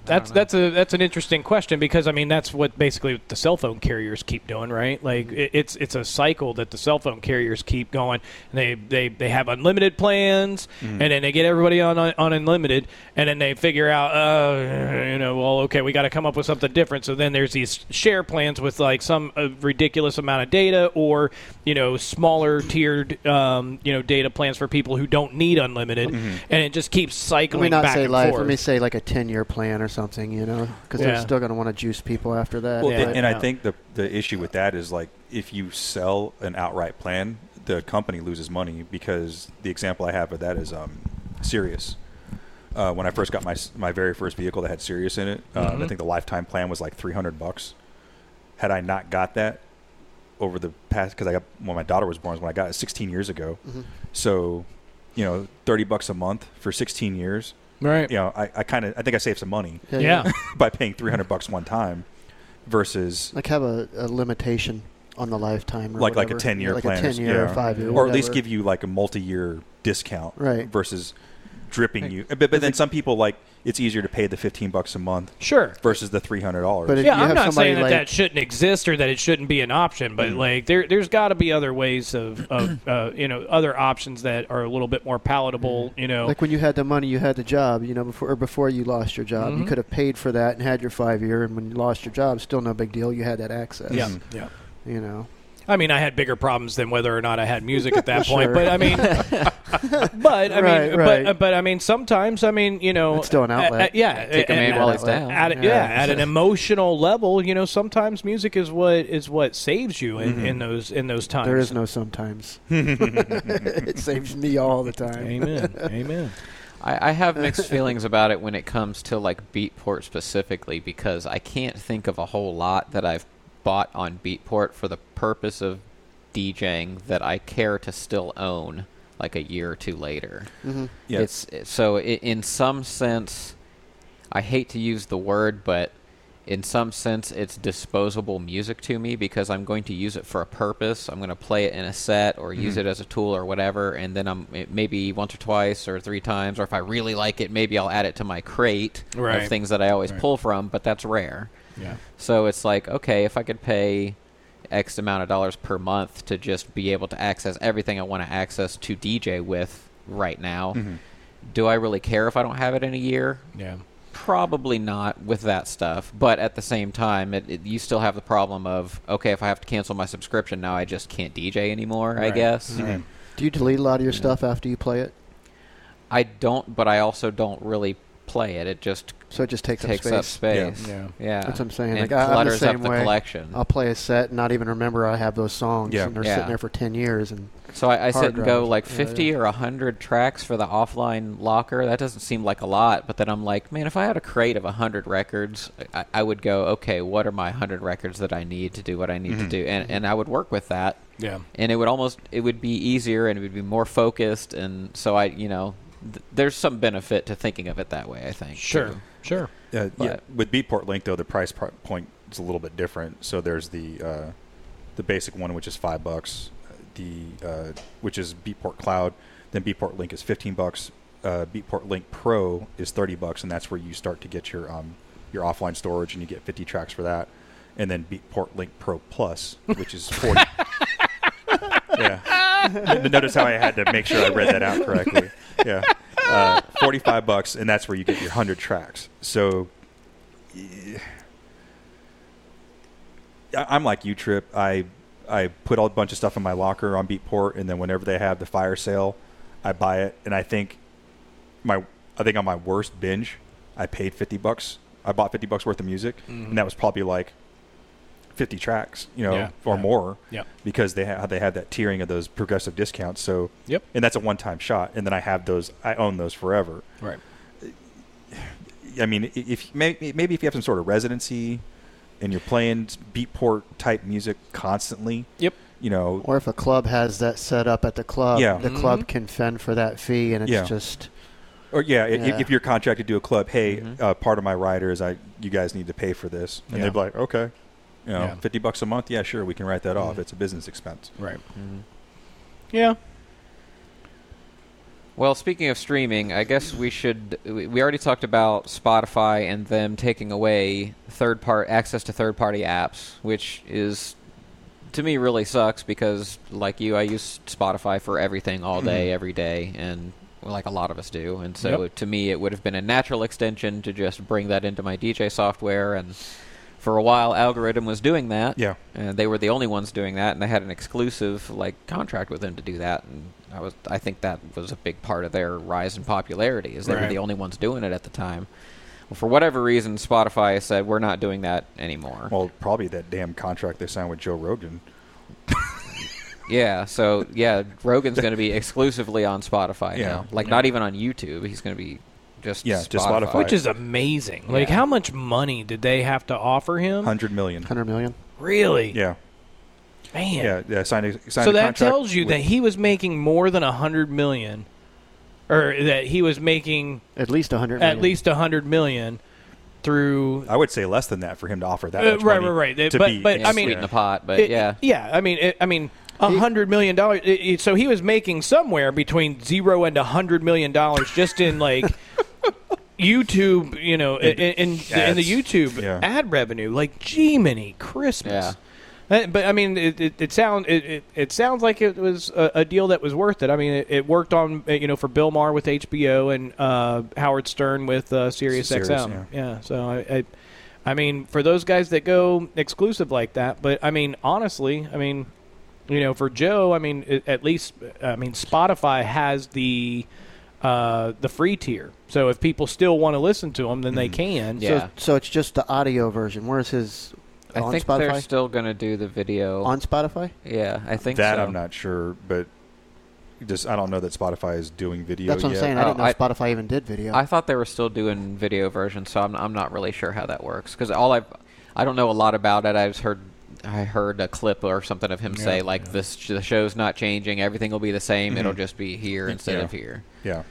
Speaker 3: that's that's a that's an interesting question because I mean that's what basically the cell phone carriers keep doing, right? Like it, it's it's a cycle that the cell phone carriers keep going. They they they have unlimited plans, and then they get everybody on on unlimited, and then they figure out, uh, you know, well, okay, we got to come up with something different. So then there's these share plans with like some uh, ridiculous amount of data, or you know, smaller tiered, um, you know, data plans for people who don't need unlimited,
Speaker 2: Mm-hmm.
Speaker 3: and it just keeps
Speaker 4: Let
Speaker 3: cycling
Speaker 4: me not
Speaker 3: back
Speaker 4: say life.
Speaker 3: forth.
Speaker 4: Let me say like a ten-year plan or something. Something, you know, because
Speaker 3: Yeah.
Speaker 4: they're still going to want to juice people after that.
Speaker 2: Well,
Speaker 3: Yeah.
Speaker 2: and, and I think the the issue with that is like if you sell an outright plan, the company loses money because the example I have of that is um, Sirius. Uh, when I first got my my very first vehicle that had Sirius in it, uh,
Speaker 3: Mm-hmm.
Speaker 2: I think the lifetime plan was like three hundred bucks. Had I not got that over the past, because I got when my daughter was born, was when I got it sixteen years ago.
Speaker 4: Mhm.
Speaker 2: So, you know, thirty bucks a month for sixteen years.
Speaker 3: Right.
Speaker 2: You know, I, I kind of I think I saved some money
Speaker 3: Yeah.
Speaker 2: by paying three hundred bucks one time versus
Speaker 4: Like have a, a limitation on the lifetime, or
Speaker 2: like like a ten year
Speaker 4: Yeah, like
Speaker 2: plan,
Speaker 4: a
Speaker 2: or-
Speaker 4: ten-year or
Speaker 2: yeah.
Speaker 4: five-year,
Speaker 2: or at least give you like a multi year discount,
Speaker 4: Right.
Speaker 2: Versus dripping you. But, but then some people like it's easier to pay the fifteen bucks a month
Speaker 3: Sure.
Speaker 2: versus the three hundred dollars.
Speaker 4: But if
Speaker 3: Yeah,
Speaker 4: you
Speaker 3: I'm
Speaker 4: have
Speaker 3: not
Speaker 4: somebody
Speaker 3: saying that
Speaker 4: like,
Speaker 3: that shouldn't exist or that it shouldn't be an option, but
Speaker 2: Mm.
Speaker 3: like there, there's got to be other ways of, of uh, you know, other options that are a little bit more palatable. You know,
Speaker 4: Like when you had the money, you had the job. You know, before or before you lost your job, you
Speaker 3: Mhm.
Speaker 4: could have paid for that and had your five year. And when you lost your job, still no big deal. You had that access.
Speaker 3: yeah,
Speaker 2: Mhm.
Speaker 3: yeah.
Speaker 4: You know.
Speaker 3: I mean, I had bigger problems than whether or not I had music at that point.
Speaker 4: Sure.
Speaker 3: But I mean, but I
Speaker 4: Right,
Speaker 3: mean,
Speaker 4: right.
Speaker 3: but but I mean, sometimes I mean, you know,
Speaker 4: It's still an outlet.
Speaker 3: a- yeah,
Speaker 1: Take a
Speaker 3: a-
Speaker 1: man while he's down.
Speaker 3: At yeah.
Speaker 4: Yeah.
Speaker 3: at an emotional level, you know, sometimes music is what is what saves you in,
Speaker 2: Mhm.
Speaker 3: in those in those times.
Speaker 4: There is no sometimes. it saves me all the time.
Speaker 3: Amen. Amen.
Speaker 1: I, I have mixed feelings about it when it comes to like Beatport specifically because I can't think of a whole lot that I've bought on Beatport for the purpose of DJing that I care to still own like a year or two later.
Speaker 4: hmm
Speaker 2: Yeah.
Speaker 1: It's so i in some sense, I hate to use the word, but in some sense, it's disposable music to me because I'm going to use it for a purpose. I'm going to play it in a set or use
Speaker 2: Mhm.
Speaker 1: it as a tool or whatever, and then I'm it- maybe once or twice or three times, or if I really like it, maybe I'll add it to my crate
Speaker 3: Right.
Speaker 1: of things that I always
Speaker 3: Right.
Speaker 1: pull from. But that's rare.
Speaker 3: Yeah.
Speaker 1: So it's like, okay, if I could pay X amount of dollars per month to just be able to access everything I want to access to DJ with right now,
Speaker 2: Mhm.
Speaker 1: do I really care if I don't have it in a year?
Speaker 3: Yeah.
Speaker 1: Probably not with that stuff. But at the same time, it, it, you still have the problem of, okay, if I have to cancel my subscription now, I just can't DJ anymore, I
Speaker 3: Right.
Speaker 1: guess.
Speaker 2: Mhm.
Speaker 4: Do you delete a lot of your stuff after you play it?
Speaker 1: I don't, but I also don't really play it. It just
Speaker 4: So it just takes,
Speaker 1: takes
Speaker 4: up
Speaker 1: up
Speaker 4: space.
Speaker 1: space.
Speaker 3: Yeah.
Speaker 1: Yeah.
Speaker 4: That's what I'm saying.
Speaker 1: And
Speaker 4: Like, I- I'm the same
Speaker 1: up the
Speaker 4: way.
Speaker 1: collection.
Speaker 4: I'll play a set and not even remember I have those songs,
Speaker 2: Yeah.
Speaker 4: and they're
Speaker 1: Yeah.
Speaker 4: sitting there for ten years. And
Speaker 1: So I, I sit
Speaker 4: hard
Speaker 1: and go like 50
Speaker 4: yeah.
Speaker 1: or 100 tracks for the offline locker. That doesn't seem like a lot, but then I'm like, man, if I had a crate of 100 records, I, I would go, okay, what are my 100 records that I need to do what I need to
Speaker 2: Mhm.
Speaker 1: do? And, and I would work with that.
Speaker 3: Yeah.
Speaker 1: And it would almost, it would be easier and it would be more focused. And so I, you know, th- there's some benefit to thinking of it that way, I think.
Speaker 3: Sure.
Speaker 1: too.
Speaker 3: Sure.
Speaker 2: Uh, yeah, with Beatport Link though, the price point is a little bit different. So there's the uh, the basic one, which is five bucks. The uh, which is Beatport Cloud. Then Beatport Link is fifteen bucks. Uh, Beatport Link Pro is thirty bucks, and that's where you start to get your um, your offline storage, and you get fifty tracks for that. And then Beatport Link Pro Plus, which is forty. yeah. Notice how I had to make sure I read that out correctly. Yeah. Uh, 45 bucks, and that's where you get your 100 tracks. So I- I'm like you, Trip. I I put a bunch of stuff in my locker on Beatport, and then whenever they have the fire sale, I buy it. And I think my I think on my worst binge, I paid 50 bucks. I bought 50 bucks worth of music,
Speaker 3: Mhm.
Speaker 2: and that was probably like 50 tracks, you know,
Speaker 3: Yeah,
Speaker 2: or
Speaker 3: yeah.
Speaker 2: more
Speaker 3: Yep.
Speaker 2: because they have they have that tiering of those progressive discounts. So
Speaker 3: Yep.
Speaker 2: and that's a one-time shot, and then I have those. I own those forever.
Speaker 3: Right.
Speaker 2: I mean, if maybe, maybe if you have some sort of residency, and you're playing beatport type music constantly,
Speaker 3: Yep.
Speaker 2: you know,
Speaker 4: or if a club has that set up at the club,
Speaker 2: Yeah.
Speaker 4: the
Speaker 3: Mhm.
Speaker 4: club can fend for that fee, and it's
Speaker 2: Yeah.
Speaker 4: just
Speaker 2: or yeah,
Speaker 4: Yeah.
Speaker 2: if you're contracted to a club, hey,
Speaker 1: Mhm.
Speaker 2: uh, part of my rider is I, you guys need to pay for this, and
Speaker 3: Yeah.
Speaker 2: they'd be like, okay, you know,
Speaker 3: Yeah.
Speaker 2: fifty bucks a month, yeah, sure, we can write that off.
Speaker 3: Mhm.
Speaker 2: It's a business expense.
Speaker 3: Right.
Speaker 1: Mhm.
Speaker 3: Yeah.
Speaker 1: Well, speaking of streaming, I guess we should. We we already talked about Spotify and them taking away third part access to third party apps, which is to me really sucks because, like you, I use Spotify for everything all day,
Speaker 2: Mhm.
Speaker 1: every day, and like a lot of us do. And so
Speaker 3: Yep.
Speaker 1: to me, it would have been a natural extension to just bring that into my DJ software and for a while, Algoriddim was doing that.
Speaker 2: Yeah.
Speaker 1: and they were the only ones doing that, and they had an exclusive like contract with them to do that. And I was, I think that was a big part of their rise in popularity, is they were the only ones doing it at the time. Well, for whatever reason, Spotify said we're not doing that anymore.
Speaker 2: Well, probably that damn contract they signed with Joe Rogan.
Speaker 1: yeah, so yeah, Rogan's going to be exclusively on Spotify
Speaker 2: Yeah.
Speaker 1: now. Like not even on YouTube. He's going to be just
Speaker 2: Yeah,
Speaker 1: Spotify.
Speaker 2: just Spotify.
Speaker 3: Which is amazing. Like, how much money did they have to offer him?
Speaker 2: Hundred million.
Speaker 4: Hundred million.
Speaker 3: Really?
Speaker 2: Yeah,
Speaker 3: Man.
Speaker 2: yeah, yeah. Signed a, signed
Speaker 3: So
Speaker 2: a
Speaker 3: that
Speaker 2: contract
Speaker 3: tells you
Speaker 2: with-
Speaker 3: that he was making more than a hundred million, or that he was making
Speaker 4: At least a hundred.
Speaker 3: at least a hundred million through.
Speaker 2: I would say less than that for him to offer that.
Speaker 3: Uh,
Speaker 2: much
Speaker 3: right,
Speaker 2: money
Speaker 3: right, right.
Speaker 2: To
Speaker 3: But- but,
Speaker 1: Yeah,
Speaker 3: I mean-
Speaker 1: sweeten the pot, but
Speaker 3: It-
Speaker 1: yeah.
Speaker 3: yeah. I mean, it, I mean, a hundred million dollars. it- it- So he was making somewhere between zero and a hundred million dollars just in like YouTube, you know, in, in, in the. YouTube
Speaker 2: Yeah.
Speaker 3: ad revenue. Like, gee, many Christmas.
Speaker 1: Yeah.
Speaker 3: Uh, But I mean, it it, it sound it, it, it sounds like it was a, a deal that was worth it. I mean, it, it worked on uh, you know for Bill Maher with HBO and uh, Howard Stern with uh, Sirius, XM.
Speaker 2: yeah.
Speaker 3: So I, I, I mean, for those guys that go exclusive like that, but I mean, honestly, I mean, you know, for Joe, I mean, at least I mean, Spotify has the uh, the free tier. So if people still want to listen to them, then they can.
Speaker 1: Yeah.
Speaker 4: So, so it's just the audio version. Where's his
Speaker 1: I
Speaker 4: on
Speaker 1: think they're
Speaker 4: Spotify?
Speaker 1: still going to do the video.
Speaker 4: on Spotify?
Speaker 1: yeah, I think
Speaker 2: that
Speaker 1: so.
Speaker 2: I'm not sure, but just I don't know that Spotify is doing video.
Speaker 4: That's what I'm
Speaker 2: yet.
Speaker 4: saying. I
Speaker 1: Oh,
Speaker 4: didn't know
Speaker 1: I-
Speaker 4: Spotify even did video.
Speaker 1: I thought they were still doing video versions, so I'm, I'm not really sure how that works because all I've I don't know a lot about it. I've heard I heard a clip or something of him say
Speaker 2: Yeah.
Speaker 1: like this the show's not changing, everything will be the same. It'll
Speaker 2: Mhm.
Speaker 1: just be here instead
Speaker 2: Yeah.
Speaker 1: of here.
Speaker 2: Yeah,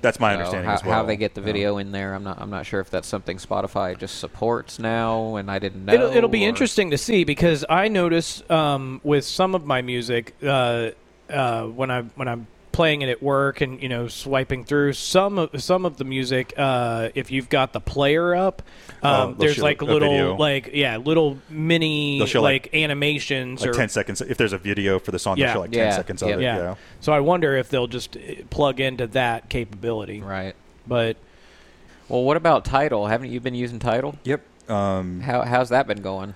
Speaker 2: that's my
Speaker 1: So
Speaker 2: understanding
Speaker 1: how,
Speaker 2: as well.
Speaker 1: how they get the
Speaker 2: Yeah.
Speaker 1: video in there, I'm not I'm not sure if that's something Spotify just supports now, and I didn't know.
Speaker 3: It'll, it'll be
Speaker 1: or-
Speaker 3: interesting to see because I notice um, with some of my music uh, uh, when I when I'm playing it at work and you know swiping through some of some of the music uh, if you've got the player up
Speaker 2: Oh,
Speaker 3: um,
Speaker 2: they'll
Speaker 3: there's like
Speaker 2: a
Speaker 3: little
Speaker 2: video.
Speaker 3: like yeah little mini like,
Speaker 2: like-
Speaker 3: animations
Speaker 2: Like
Speaker 3: or
Speaker 2: ten seconds. If there's a video for the song,
Speaker 3: Yeah.
Speaker 2: they'll show like
Speaker 1: Yeah.
Speaker 2: ten seconds of it.
Speaker 3: yeah.
Speaker 2: Yeah.
Speaker 3: so I wonder if they'll just uh, plug into that capability
Speaker 1: right.
Speaker 3: but
Speaker 1: Well, what about Tidal? Haven't you been using Tidal?
Speaker 2: Yep. Um,
Speaker 1: How how's that been going?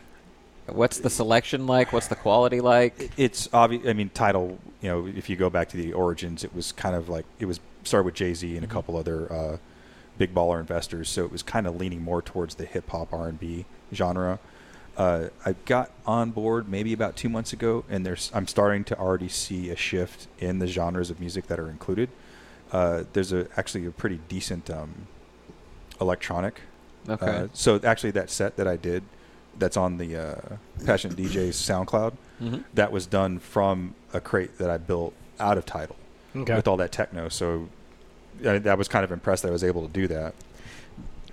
Speaker 1: What's the selection like? What's the quality like?
Speaker 2: it's obvious. I mean, Tidal. You know, if you go back to the origins, it was kind of like it was started with Jay Z and a couple other uh, big baller investors. So it was kind of leaning more towards the hip hop R and B genre. Uh, I got on board maybe about two months ago, and there's I'm starting to already see a shift in the genres of music that are included. Uh, there's a actually a pretty decent um, electronic
Speaker 1: Okay.
Speaker 2: uh, so actually, that set that I did, that's on the uh, Passionate DJ's SoundCloud.
Speaker 1: Mhm.
Speaker 2: That was done from a crate that I built out of Tidal
Speaker 3: okay
Speaker 2: with all that techno. So I, I was kind of impressed that I was able to do that.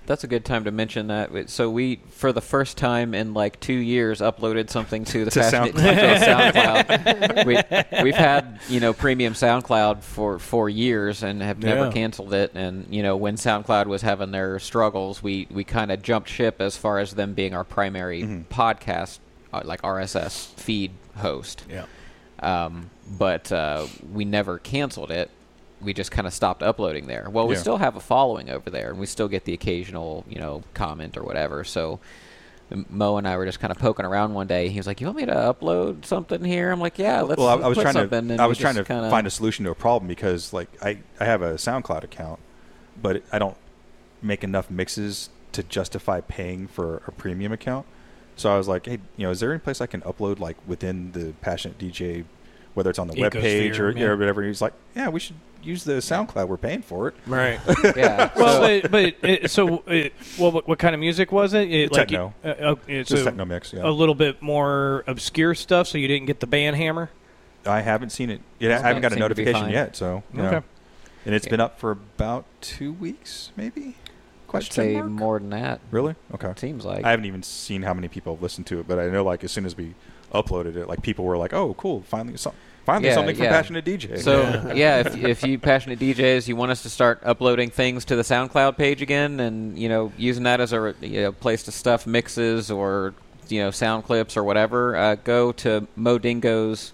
Speaker 1: That's a good time to mention that. So we, for the first time in like two years, uploaded something to the
Speaker 2: To
Speaker 1: Passionate
Speaker 2: SoundCloud.
Speaker 1: SoundCloud. we, we've had you know premium SoundCloud for for years and have never
Speaker 3: Yeah.
Speaker 1: canceled it. And you know when SoundCloud was having their struggles, we we kind of jumped ship as far as them being our primary
Speaker 2: Mhm.
Speaker 1: podcast, uh, like RSS feed host.
Speaker 3: yeah
Speaker 1: um, but uh, we never canceled it. We just kind of stopped uploading there. Well, we
Speaker 2: Yeah.
Speaker 1: still have a following over there, and we still get the occasional, you know, comment or whatever. So Mo and I were just kind of poking around one day. He was like, "You want me to upload something here?" I'm like, "Yeah, let's."
Speaker 2: well, I, I was trying
Speaker 1: something,"
Speaker 2: to
Speaker 1: and
Speaker 2: I was trying to
Speaker 1: kinda-
Speaker 2: find a solution to a problem because like I I have a SoundCloud account, but I don't make enough mixes to justify paying for a premium account. So I was like, hey, you know, is there any place I can upload like within the Passionate DJ, whether it's on the web page or,
Speaker 3: yeah.
Speaker 2: or whatever? He's like, yeah, we should use the SoundCloud. We're paying for it.
Speaker 3: right
Speaker 1: Yeah.
Speaker 3: well,
Speaker 1: so-
Speaker 3: but, but it, so it, well, what, what kind of music was it? it like
Speaker 2: Techno.
Speaker 3: Uh, uh, it's
Speaker 2: Just
Speaker 3: a,
Speaker 2: techno mix. Yeah.
Speaker 3: a little bit more obscure stuff, so you didn't get the band hammer.
Speaker 2: I haven't seen it. yet. I haven't got a
Speaker 1: seemed to be
Speaker 2: notification yet. So you know.
Speaker 3: Okay.
Speaker 2: and it's
Speaker 1: Yeah.
Speaker 2: been up for about two weeks, maybe.
Speaker 1: I'd
Speaker 2: Question
Speaker 1: say
Speaker 2: mark?
Speaker 1: more than that.
Speaker 2: Really? Okay.
Speaker 1: It seems like.
Speaker 2: I haven't even seen how many people have listened to it, but I know like as soon as we uploaded it, like people were like, "Oh, cool! Finally, some, finally
Speaker 1: Yeah,
Speaker 2: something from
Speaker 1: yeah.
Speaker 2: Passionate DJ."
Speaker 1: So
Speaker 3: Yeah.
Speaker 1: yeah, if, if you passionate DJs, you want us to start uploading things to the SoundCloud page again, and you know using that as a you know, place to stuff mixes or you know sound clips or whatever, uh, go to Mo Dingo's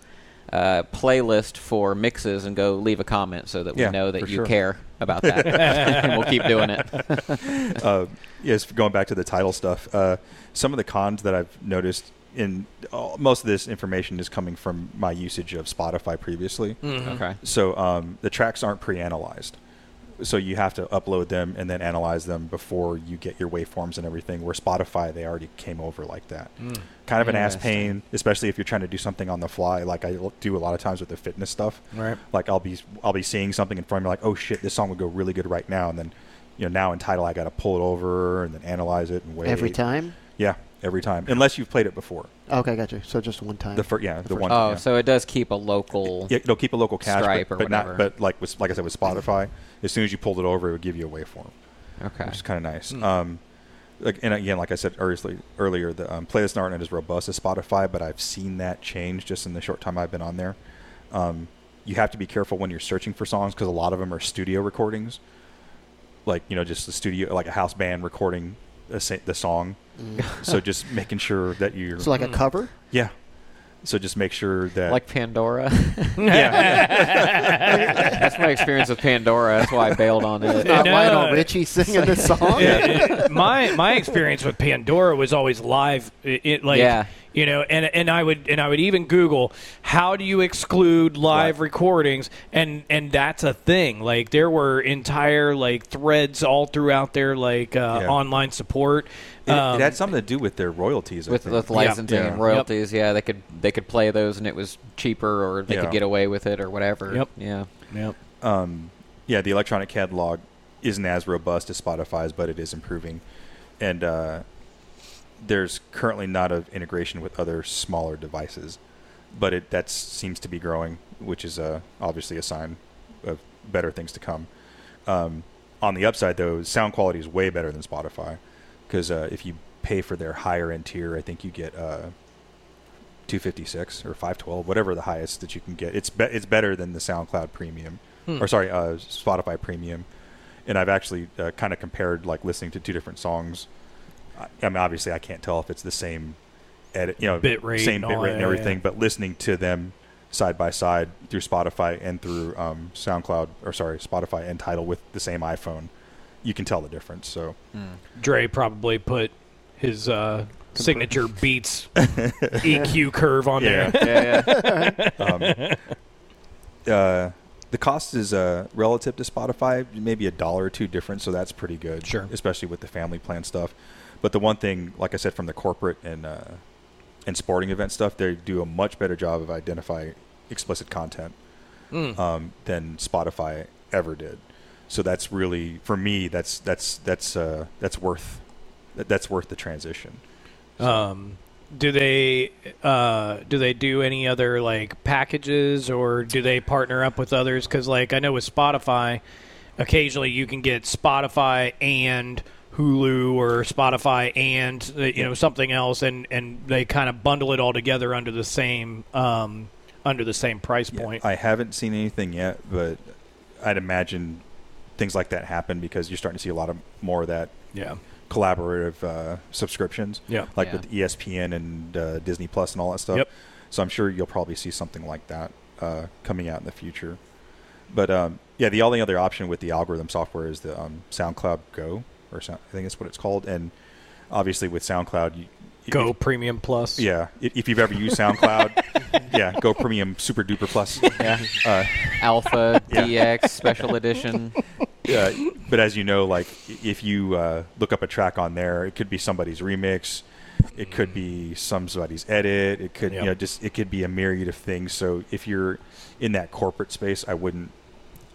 Speaker 1: uh, playlist for mixes and go leave a comment so that we
Speaker 2: Yeah,
Speaker 1: know that you
Speaker 2: sure.
Speaker 1: care about that, and we'll keep doing it.
Speaker 2: uh, yes, going back to the Tidal stuff, uh, some of the cons that I've noticed in uh, most of this information is coming from my usage of Spotify previously.
Speaker 1: Okay.
Speaker 2: So um, the tracks aren't pre-analyzed, so you have to upload them and then analyze them before you get your waveforms and everything. Where Spotify, they already came over like that. Kind of an ass pain, especially if you're trying to do something on the fly, like I do a lot of times with the fitness stuff.
Speaker 3: Right.
Speaker 2: Like I'll be I'll be seeing something in front of me, like oh shit, this song would go really good right now, and then you know now in Tidal I got to pull it over and then analyze it and wait
Speaker 4: Every time?
Speaker 2: Yeah, every time, unless you've played it before.
Speaker 4: Okay, got you. So just one time.
Speaker 2: The first, yeah, the,
Speaker 4: first
Speaker 2: one.
Speaker 1: Oh,
Speaker 2: yeah.
Speaker 1: so it does keep a local.
Speaker 2: Yeah, it'll keep a local cache,
Speaker 1: Stripe
Speaker 2: but,
Speaker 1: or
Speaker 2: but
Speaker 1: whatever.
Speaker 2: not. But like with, like I said, with Spotify, as soon as you pulled it over, it would give you a waveform,
Speaker 1: Okay.
Speaker 2: which is kind of nice.
Speaker 3: Hmm.
Speaker 2: Um, like, and again, like I said earlier, earlier the um, playlist aren't as robust as Spotify, but I've seen that change just in the short time I've been on there. Um, you have to be careful when you're searching for songs because a lot of them are studio recordings, like you know, just the studio, like a house band recording a, sa- the song. Mm. so just making sure that you're,
Speaker 4: so like a cover?
Speaker 2: yeah. So just make sure that
Speaker 1: Like Pandora.
Speaker 2: yeah,
Speaker 1: That's my experience with Pandora. That's why I bailed on it.
Speaker 4: Not
Speaker 3: No.
Speaker 4: Lionel Richie singing this song?
Speaker 3: Yeah, my my experience with Pandora was always live. It, it, like
Speaker 1: Yeah.
Speaker 3: You know, and and I would and I would even Google how do you exclude live
Speaker 2: Right.
Speaker 3: recordings, and and that's a thing. Like there were entire like threads all throughout their like uh,
Speaker 2: Yeah.
Speaker 3: online support.
Speaker 2: it,
Speaker 3: Um,
Speaker 2: it had something to do with their royalties.
Speaker 1: With, with licensing
Speaker 2: Yeah.
Speaker 1: and royalties. Yeah, they could they could play those and it was cheaper, or they
Speaker 2: Yeah.
Speaker 1: could get away with it, or whatever.
Speaker 3: Yep.
Speaker 1: Yeah.
Speaker 3: Yep.
Speaker 2: um, yeah, the electronic catalog isn't as robust as Spotify's, but it is improving. And uh, there's currently not an integration with other smaller devices, but it that seems to be growing, which is uh, obviously a sign of better things to come. Um, on the upside, though, sound quality is way better than Spotify because uh, if you pay for their higher end tier, I think you get uh, 256 or 512, whatever the highest that you can get. It's be- it's better than the SoundCloud Premium,
Speaker 3: Hmm.
Speaker 2: or sorry, uh, Spotify Premium. And I've actually uh, kind of compared like listening to two different songs. I, I mean, obviously, I can't tell if it's the same edit, you know,
Speaker 3: Bit rate
Speaker 2: same
Speaker 3: and
Speaker 2: bit rate and everything.
Speaker 3: yeah.
Speaker 2: But listening to them side by side through Spotify and through um, SoundCloud, or sorry, Spotify and Tidal with the same iPhone, you can tell the difference. So
Speaker 3: Dre probably put his uh, signature Beats EQ curve on
Speaker 2: Yeah.
Speaker 3: there.
Speaker 1: Yeah. yeah.
Speaker 2: um, uh, the cost is uh, relative to Spotify, maybe a dollar or two different, so that's pretty good.
Speaker 3: Sure.
Speaker 2: especially with the family plan stuff. But the one thing, like I said, from the corporate and uh, and sporting event stuff, they do a much better job of identifying explicit content
Speaker 3: Mm.
Speaker 2: um, than Spotify ever did. So that's really for me. That's that's that's uh, that's worth that, that's worth the transition.
Speaker 3: Um, do they uh, do they do any other like packages or do they partner up with others? Because like I know with Spotify, occasionally you can get Spotify and Hulu or Spotify and uh, you know something else, and and they kind of bundle it all together under the same um, under the same price
Speaker 2: Yeah,
Speaker 3: point.
Speaker 2: I haven't seen anything yet, but I'd imagine things like that happen because you're starting to see a lot of more of that
Speaker 3: yeah,
Speaker 2: collaborative uh, subscriptions,
Speaker 3: yeah.
Speaker 2: like
Speaker 1: Yeah.
Speaker 2: with ESPN and uh, Disney Plus and all that stuff.
Speaker 3: Yep.
Speaker 2: So I'm sure you'll probably see something like that uh, coming out in the future. But um, yeah, the only other option with the Algoriddim software is the um, SoundCloud Go, or Sound, I think that's what it's called. And obviously with SoundCloud, you,
Speaker 3: Go
Speaker 2: If,
Speaker 3: Premium Plus.
Speaker 2: yeah, if, if you've ever used SoundCloud, yeah, Go Premium Super Duper Plus.
Speaker 1: Yeah.
Speaker 2: Uh,
Speaker 1: Alpha
Speaker 2: Yeah.
Speaker 1: DX Special Edition.
Speaker 2: uh, but as you know, like if you uh, look up a track on there, it could be somebody's remix, it could be somebody's edit, it could you know just it could be a myriad of things. So if you're in that corporate space, I wouldn't.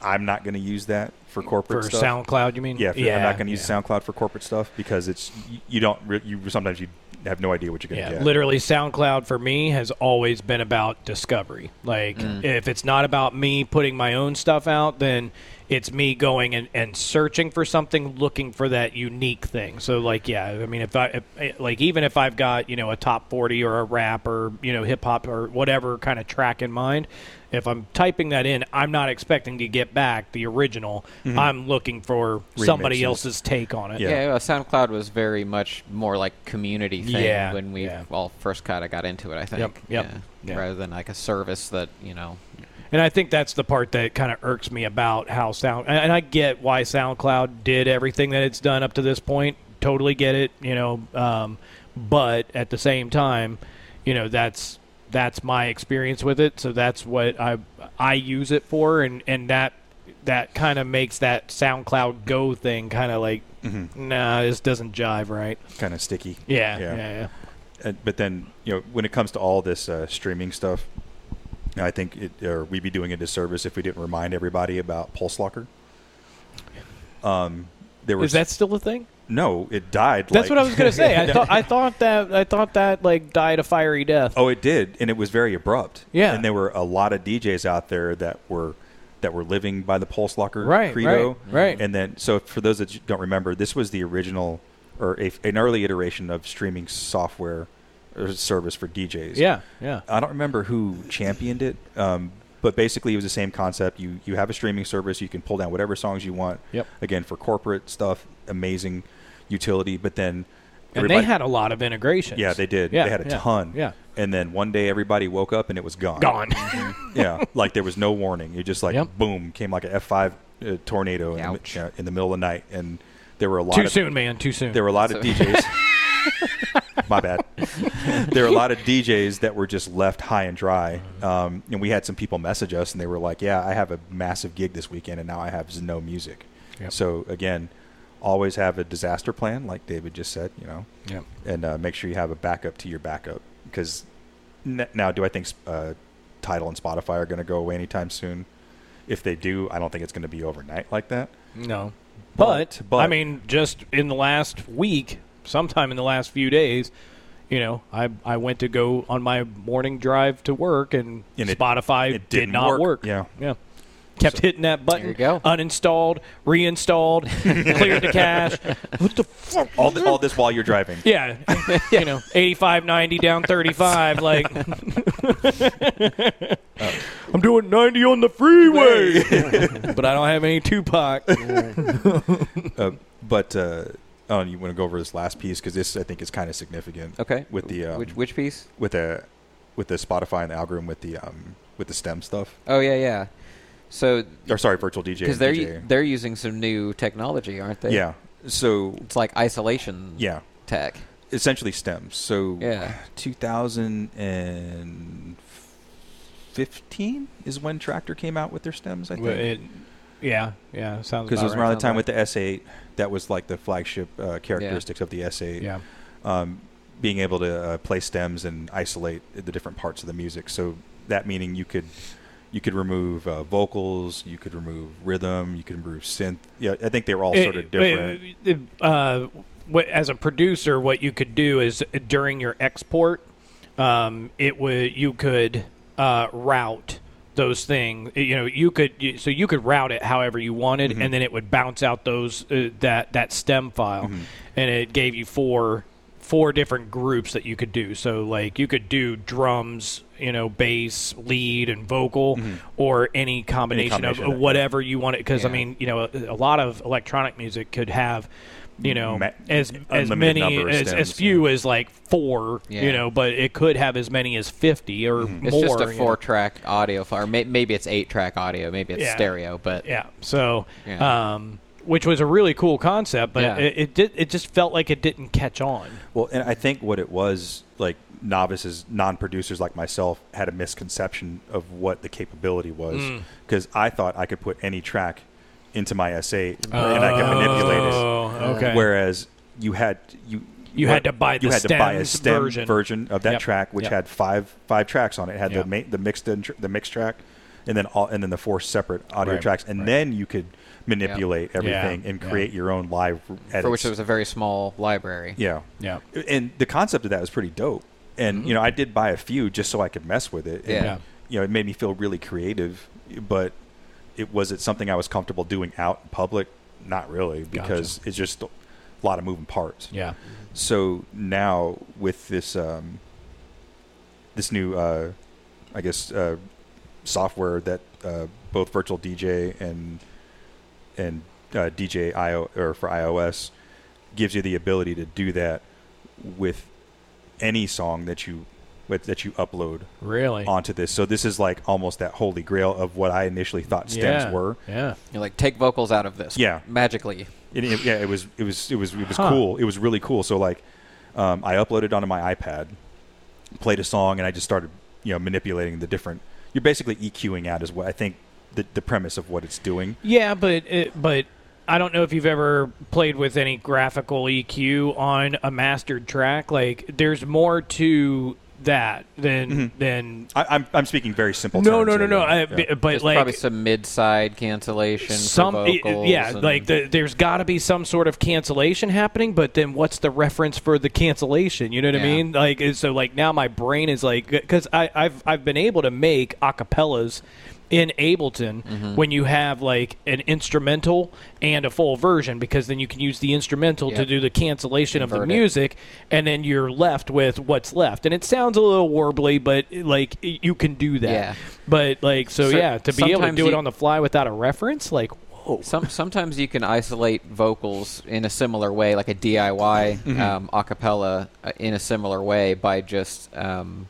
Speaker 2: I'm not going to use that for corporate
Speaker 3: For
Speaker 2: stuff.
Speaker 3: SoundCloud, you mean?
Speaker 2: yeah, for, I'm not going to use
Speaker 3: yeah.
Speaker 2: SoundCloud for corporate stuff because it's you, you don't you sometimes you have no idea what you're going to
Speaker 3: Yeah,
Speaker 2: get.
Speaker 3: literally, SoundCloud for me has always been about discovery. Like,
Speaker 1: Mm.
Speaker 3: if it's not about me putting my own stuff out, then it's me going and, and searching for something, looking for that unique thing. So, like, yeah, I mean, if I, if, eh, like, even if I've got, you know, a top 40 or a rap or, you know, hip hop or whatever kind of track in mind, if I'm typing that in, I'm not expecting to get back the original. I'm looking for somebody else's take on it.
Speaker 2: Yeah.
Speaker 1: Yeah, well, SoundCloud was very much more like community thing
Speaker 3: Yeah,
Speaker 1: when we
Speaker 3: yeah.
Speaker 1: all first kind of got into it. I think.
Speaker 3: Yep, yep,
Speaker 1: Yeah.
Speaker 3: yeah.
Speaker 1: Rather than like a service that you know.
Speaker 3: And I think that's the part that kind of irks me about how Sound. And I get why SoundCloud did everything that it's done up to this point. Totally get it, you know. Um, but at the same time, you know, that's that's my experience with it. So that's what I I use it for, and and that that kind of makes that SoundCloud Go thing kind of like, nah, this doesn't jive right.
Speaker 2: Kind of sticky.
Speaker 3: Yeah,
Speaker 2: Yeah.
Speaker 3: yeah, yeah.
Speaker 2: Uh, but then you know when it comes to all this uh, streaming stuff, I think it, or we'd be doing a disservice if we didn't remind everybody about Pulselocker. Um, there was
Speaker 3: Is that still a thing?
Speaker 2: No, it died.
Speaker 3: That's
Speaker 2: like-
Speaker 3: what I was gonna say. I thought I thought that I thought that like died a fiery death.
Speaker 2: Oh, it did, and it was very abrupt.
Speaker 3: Yeah.
Speaker 2: and there were a lot of DJs out there that were that were living by the Pulselocker
Speaker 3: Right,
Speaker 2: credo.
Speaker 3: right, right.
Speaker 2: And then, so for those that don't remember, this was the original or a, an early iteration of streaming software or service for DJs.
Speaker 3: Yeah, yeah.
Speaker 2: I don't remember who championed it, um, but basically it was the same concept. You you have a streaming service, you can pull down whatever songs you want.
Speaker 3: Yep.
Speaker 2: Again, for corporate stuff, amazing utility. But then,
Speaker 3: And they had a lot of integrations.
Speaker 2: yeah, they did.
Speaker 3: Yeah,
Speaker 2: they had a
Speaker 3: yeah,
Speaker 2: ton.
Speaker 3: Yeah,
Speaker 2: And then one day everybody woke up and it was gone.
Speaker 3: gone.
Speaker 2: yeah, like there was no warning. It just like
Speaker 3: Yep.
Speaker 2: boom came like a F five uh, tornado in the, mi-
Speaker 1: Ouch.
Speaker 2: yeah, in the middle of the night, and there were a lot
Speaker 3: too
Speaker 2: of
Speaker 3: soon, man. Too soon.
Speaker 2: there were a lot of DJs. My bad. There are a lot of DJs that were just left high and dry, um, and we had some people message us, and they were like, "Yeah, I have a massive gig this weekend, and now I have no music."
Speaker 3: Yep.
Speaker 2: So again, always have a disaster plan, like David just said. You know,
Speaker 3: Yep.
Speaker 2: and uh, make sure you have a backup to your backup. Because n- now, do I think uh, Tidal and Spotify are going to go away anytime soon? If they do, I don't think it's going to be overnight like that.
Speaker 3: No.
Speaker 2: But-
Speaker 3: But,
Speaker 2: but-
Speaker 3: I mean, just in the last week, sometime in the last few days, you know, I I went to go on my morning drive to work, and,
Speaker 2: And it-
Speaker 3: Spotify
Speaker 2: it
Speaker 3: did
Speaker 2: didn't work.
Speaker 3: work.
Speaker 2: Yeah.
Speaker 3: yeah. Kept
Speaker 2: So-
Speaker 3: hitting that button.
Speaker 1: you go.
Speaker 3: Uninstalled, reinstalled, cleared the cache. What the fuck?
Speaker 2: All, th- all this while you're driving.
Speaker 3: Yeah, you know, 85, 90 down 35. Like, I'm doing 90 on the freeway, but I don't have any Tupac.
Speaker 2: Uh, but uh, oh, and you want to go over this last piece because this I think is kind of significant.
Speaker 1: Okay.
Speaker 2: With the um,
Speaker 1: which which piece?
Speaker 2: with the with the Spotify and the Algoriddim with the um, with the STEM stuff.
Speaker 1: Oh yeah, yeah. So
Speaker 2: Or sorry, virtual DJ.
Speaker 1: because they're
Speaker 2: DJ.
Speaker 1: they're using some new technology, aren't they?
Speaker 2: yeah. So
Speaker 1: It's like isolation
Speaker 2: yeah,
Speaker 1: tech.
Speaker 2: essentially stems. So
Speaker 1: Yeah.
Speaker 2: 2015 is when Traktor came out with their stems. I think.
Speaker 3: Well, it- yeah, yeah, sounds
Speaker 2: because it was
Speaker 3: about
Speaker 2: around the time
Speaker 1: Sounds
Speaker 2: with the S8 that was like the flagship uh, characteristics of the S8.
Speaker 3: Yeah,
Speaker 2: um, being able to uh, play stems and isolate the different parts of the music. So that meaning you could you could remove uh, vocals, you could remove rhythm, you could remove synth. Yeah, I think they were all sort of
Speaker 3: It-
Speaker 2: different.
Speaker 3: it- uh, what, as a producer, what you could do is during your export, um, it would you could uh, route those things. You know, you could so you could route it however you wanted,
Speaker 2: Mhm.
Speaker 3: and then it would bounce out those uh, that that stem file,
Speaker 2: Mhm.
Speaker 3: and it gave you four four different groups that you could do. So like you could do drums, you know, bass, lead, and vocal,
Speaker 2: Mhm.
Speaker 3: or any combination,
Speaker 2: combination
Speaker 3: of
Speaker 2: of
Speaker 3: whatever you want it. Because I mean, you know, a, a lot of electronic music could have. You know,
Speaker 2: Ma-
Speaker 3: as as many as, as
Speaker 2: stems,
Speaker 3: few as like four,
Speaker 1: Yeah.
Speaker 3: you know, but it could have as many as fifty or
Speaker 2: Mhm.
Speaker 1: It's
Speaker 3: more.
Speaker 1: just a
Speaker 3: you know.
Speaker 1: four-track audio file. Or may- maybe it's eight-track audio. Maybe it's
Speaker 3: Yeah.
Speaker 1: stereo. But
Speaker 3: Yeah. So,
Speaker 1: Yeah.
Speaker 3: um, which was a really cool concept, but
Speaker 1: Yeah.
Speaker 3: it, it did. It just felt like it didn't catch on.
Speaker 2: Well, and I think what it was like novices, non-producers like myself had a misconception of what the capability was
Speaker 3: Mm.
Speaker 2: because I thought I could put any track into my S8 and I could manipulate it.
Speaker 3: Oh, okay.
Speaker 2: Whereas you had you
Speaker 3: You had to buy
Speaker 2: you
Speaker 3: the
Speaker 2: had to buy a
Speaker 3: stems
Speaker 2: stem
Speaker 3: version.
Speaker 2: of that
Speaker 3: Yep.
Speaker 2: track, which
Speaker 3: Yep.
Speaker 2: had five five tracks on it. It had
Speaker 3: Yep.
Speaker 2: the ma- the mixed in, the mixed track, and then all and then the four separate audio
Speaker 3: Right,
Speaker 2: tracks, and
Speaker 3: right.
Speaker 2: then you could manipulate everything and
Speaker 3: yeah.
Speaker 2: create your own live edits.
Speaker 1: for which there was a very small library.
Speaker 2: yeah,
Speaker 3: yeah.
Speaker 2: and the concept of that was pretty dope. And mm-hmm. you know, I did buy a few just so I could mess with it. And,
Speaker 1: Yeah.
Speaker 3: Yeah.
Speaker 2: you know, it made me feel really creative, but it was it something I was comfortable doing out in public? Not really, because it's just a lot of moving parts.
Speaker 3: Yeah.
Speaker 2: So now with this um, this new, uh, I guess, uh, software that uh, both Virtual DJ and and uh, DJ IO or for iOS gives you the ability to do that with any song that you with, that you upload
Speaker 3: Really?
Speaker 2: onto this. So this is like almost that holy grail of what I initially thought stems
Speaker 3: yeah.
Speaker 2: were.
Speaker 3: Yeah.
Speaker 1: You're like take vocals out of this.
Speaker 2: Yeah.
Speaker 1: magically.
Speaker 2: It, it- yeah, it was it was it was it was
Speaker 3: Huh.
Speaker 2: cool. It was really cool. So like, um, I uploaded onto my iPad, played a song, and I just started you know manipulating the different. You're basically EQing out is what I think the the premise of what it's doing.
Speaker 3: Yeah, but it, but I don't know if you've ever played with any graphical EQ on a mastered track. Like, there's more to that than mm-hmm. than.
Speaker 2: I, I'm I'm speaking very simple.
Speaker 3: No,
Speaker 2: terms
Speaker 3: no, no, no. I,
Speaker 2: Yeah.
Speaker 3: b- But
Speaker 1: There's
Speaker 3: like
Speaker 1: probably some mid-side cancellation
Speaker 3: some
Speaker 1: for
Speaker 3: y-
Speaker 1: vocals.
Speaker 3: yeah like the, there's got to be some sort of cancellation happening but then what's the reference for the cancellation you know what i mean like so like now my brain is like because i've i've been able to make acapellas in ableton
Speaker 1: Mm-hmm.
Speaker 3: when you have like an instrumental and a full version because then you can use the instrumental to do the cancellation of the
Speaker 1: Invert it.
Speaker 3: music and then you're left with what's left and it sounds a little warbly but like you can do that
Speaker 1: Yeah.
Speaker 3: but like so,
Speaker 1: So
Speaker 3: yeah to be able to do it on the fly without a reference like whoa
Speaker 1: Some sometimes you can isolate vocals in a similar way, like a DIY
Speaker 3: Mm-hmm.
Speaker 1: um, acapella uh, in a similar way by just um,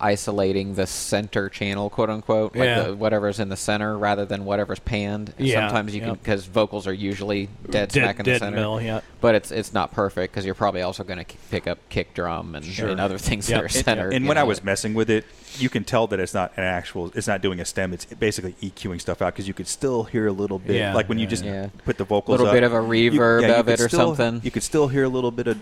Speaker 1: isolating the center channel, quote unquote, like
Speaker 3: Yeah.
Speaker 1: the, whatever's in the center rather than whatever's panned. And
Speaker 3: Yeah,
Speaker 1: Sometimes you can because vocals are usually dead,
Speaker 3: Dead-
Speaker 1: smack in the
Speaker 3: dead
Speaker 1: center.
Speaker 3: middle, yeah.
Speaker 1: But it's it's not perfect because you're probably also going to pick up kick drum and,
Speaker 3: Sure.
Speaker 1: and other things
Speaker 3: Yep.
Speaker 1: that are
Speaker 3: And-
Speaker 1: centered.
Speaker 2: and
Speaker 1: you
Speaker 2: when I
Speaker 1: know.
Speaker 2: was messing with it, you can tell that it's not an actual. It's not doing a stem. It's basically EQing stuff out because you could still hear a little bit,
Speaker 3: Yeah,
Speaker 2: like when you just
Speaker 1: yeah.
Speaker 2: put the vocals.
Speaker 1: A little
Speaker 2: up,
Speaker 1: bit of a
Speaker 2: you-
Speaker 1: reverb
Speaker 2: yeah, you
Speaker 1: of it or
Speaker 2: still-
Speaker 1: something.
Speaker 2: You could still hear a little bit of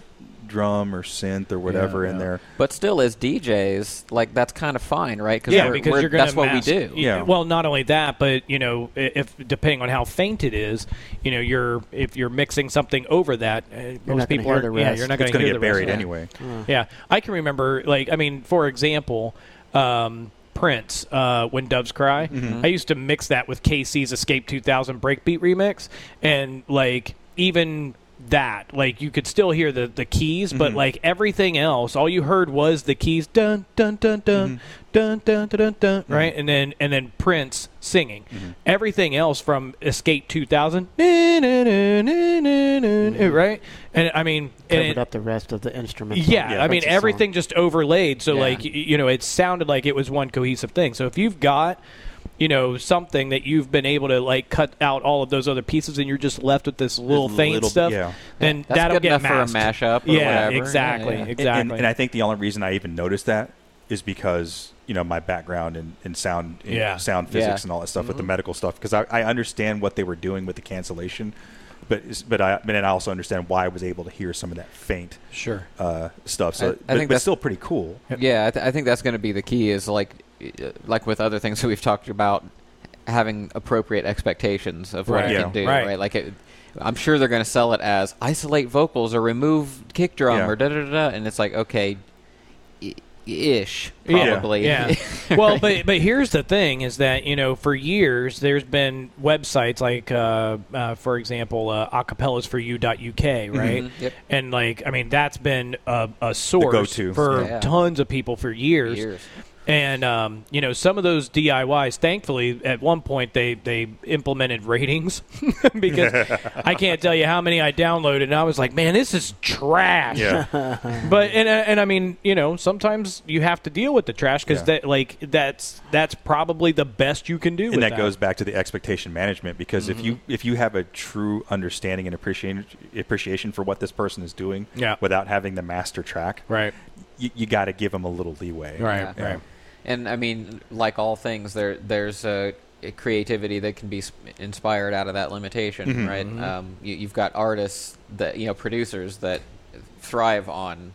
Speaker 2: drum or synth or whatever
Speaker 3: Yeah,
Speaker 2: in
Speaker 3: yeah.
Speaker 2: there.
Speaker 1: But still, as DJs, like that's kind of fine, right?
Speaker 3: yeah,
Speaker 1: we're-
Speaker 3: because
Speaker 1: we're-
Speaker 3: you're going to
Speaker 1: that's what we do.
Speaker 2: Yeah.
Speaker 3: Well, not only that, but you know, if depending on how faint it is, you know, you're if you're mixing something over that, uh, most people are.
Speaker 4: the
Speaker 3: Yeah, you're not going
Speaker 2: going
Speaker 3: to
Speaker 2: to get
Speaker 3: the
Speaker 2: buried
Speaker 3: rest.
Speaker 2: anyway.
Speaker 3: Yeah, I can remember, like, I mean, for example, um, Prince, uh, "When Doves Cry."
Speaker 2: Mm-hmm.
Speaker 3: I used to mix that with KC's "Escape 2000" breakbeat remix, and like even that, like you could still hear the the keys, but
Speaker 2: Mm-hmm.
Speaker 3: like everything else, all you heard was the keys, dun dun dun dun. Mm-hmm. Dun, dun, dun, dun, dun, right, and then and then Prince singing. Mm-hmm. Everything else from Escape 2000, na, na, na, na, na, na, mm-hmm. eh, right? And I mean,
Speaker 4: Covered
Speaker 3: it-
Speaker 4: up the rest of the instruments.
Speaker 3: yeah,
Speaker 2: Yeah,
Speaker 3: I mean
Speaker 4: Prince's song.
Speaker 3: everything just overlaid. So
Speaker 1: Yeah.
Speaker 3: like you know, it sounded like it was one cohesive thing. So if you've got you know something that you've been able to like cut out all of those other pieces and you're just left with this little
Speaker 2: Just a
Speaker 3: faint
Speaker 2: little-
Speaker 3: stuff,
Speaker 2: yeah.
Speaker 3: then
Speaker 1: That's
Speaker 3: that'll
Speaker 1: good
Speaker 3: get
Speaker 1: enough for a mashup or
Speaker 3: yeah,
Speaker 1: whatever.
Speaker 3: exactly,
Speaker 1: Yeah, yeah.
Speaker 2: And-
Speaker 3: exactly.
Speaker 2: And, and I think the only reason I even noticed that is because you know my background in, in sound in
Speaker 3: Yeah.
Speaker 2: sound physics
Speaker 1: Yeah.
Speaker 2: and all that stuff with the medical stuff because I, I understand what they were doing with the cancellation, but but I but then I also understand why I was able to hear some of that faint
Speaker 3: sure.
Speaker 2: uh, stuff. So
Speaker 1: I- I
Speaker 2: but,
Speaker 1: think
Speaker 2: but
Speaker 1: that's-
Speaker 2: still pretty cool.
Speaker 1: Yeah, I, th- I think that's going to be the key. Is like, like with other things that we've talked about, having appropriate expectations of what
Speaker 3: Right.
Speaker 1: it
Speaker 2: Yeah.
Speaker 1: can do.
Speaker 3: Right.
Speaker 1: Right. Like, it, I'm sure they're going to sell it as isolate vocals or remove kick drum
Speaker 2: Yeah.
Speaker 1: or da da da, da, and it's like okay, i- ish
Speaker 3: Yeah,
Speaker 1: probably.
Speaker 3: Yeah. well, but but here's the thing: is that you know for years there's been websites like, uh, uh, for example, uh, acapellasforyou.uk, right?
Speaker 1: Mhm, yep.
Speaker 3: And like, I mean, that's been a, a source
Speaker 2: go-to.
Speaker 3: for
Speaker 1: Yeah.
Speaker 3: tons of people for years.
Speaker 1: Years.
Speaker 3: And um, you know, some of those DIYs, thankfully, at one point they they implemented ratings because I can't tell you how many I downloaded, and I was like, man, this is trash.
Speaker 2: Yeah,
Speaker 3: But and uh, and I mean, you know, sometimes you have to deal with the trash because
Speaker 2: Yeah.
Speaker 3: that like that's that's probably the best you can do. with
Speaker 2: and that, goes back to the expectation management because if you if you have a true understanding and appreciation appreciation for what this person is doing,
Speaker 3: Yeah.
Speaker 2: without having the master track,
Speaker 3: right,
Speaker 2: you, you got to give them a little leeway.
Speaker 3: right,
Speaker 1: Yeah.
Speaker 3: right.
Speaker 1: And I mean, like all things, there there's a, a creativity that can be inspired out of that limitation,
Speaker 2: Mm-hmm.
Speaker 1: right? Um, you, you've got artists that you know, producers that thrive on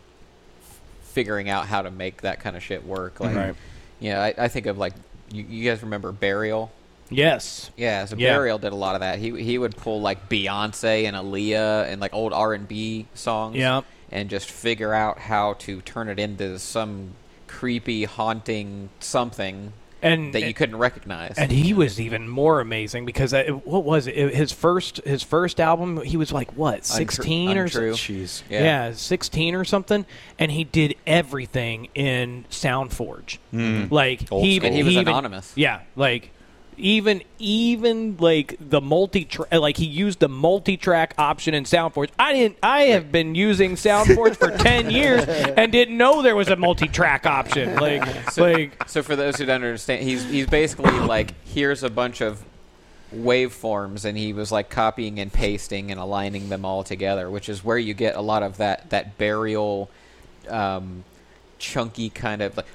Speaker 1: f- figuring out how to make that kind of shit work. Like,
Speaker 3: Right.
Speaker 1: yeah, I, I think of like you, you guys remember Burial.
Speaker 3: Yes.
Speaker 1: Yeah, so
Speaker 3: Yeah.
Speaker 1: Burial did a lot of that. He he would pull like Beyonce and Aaliyah and like old R and B songs,
Speaker 3: Yeah.
Speaker 1: and just figure out how to turn it into some creepy, haunting something
Speaker 3: And
Speaker 1: that you couldn't recognize.
Speaker 3: And he was even more amazing because uh, what was it? It- His first his first album, he was like what sixteen or
Speaker 1: Untrue.
Speaker 3: something.
Speaker 2: Jeez.
Speaker 1: Yeah.
Speaker 3: Yeah. sixteen or something, and he did everything in SoundForge. Like
Speaker 2: Old
Speaker 3: he,
Speaker 2: school.
Speaker 1: And he was
Speaker 3: even-
Speaker 1: anonymous.
Speaker 3: Yeah, like even even like the multi like he used the multi-track option in soundforge i didn't i have been using soundforge for 10 years and didn't know there was a multi-track option like
Speaker 1: So,
Speaker 3: like
Speaker 1: so for those who don't understand, he's he's basically like here's a bunch of waveforms, and he was like copying and pasting and aligning them all together, which is where you get a lot of that that burial, um, chunky kind of like.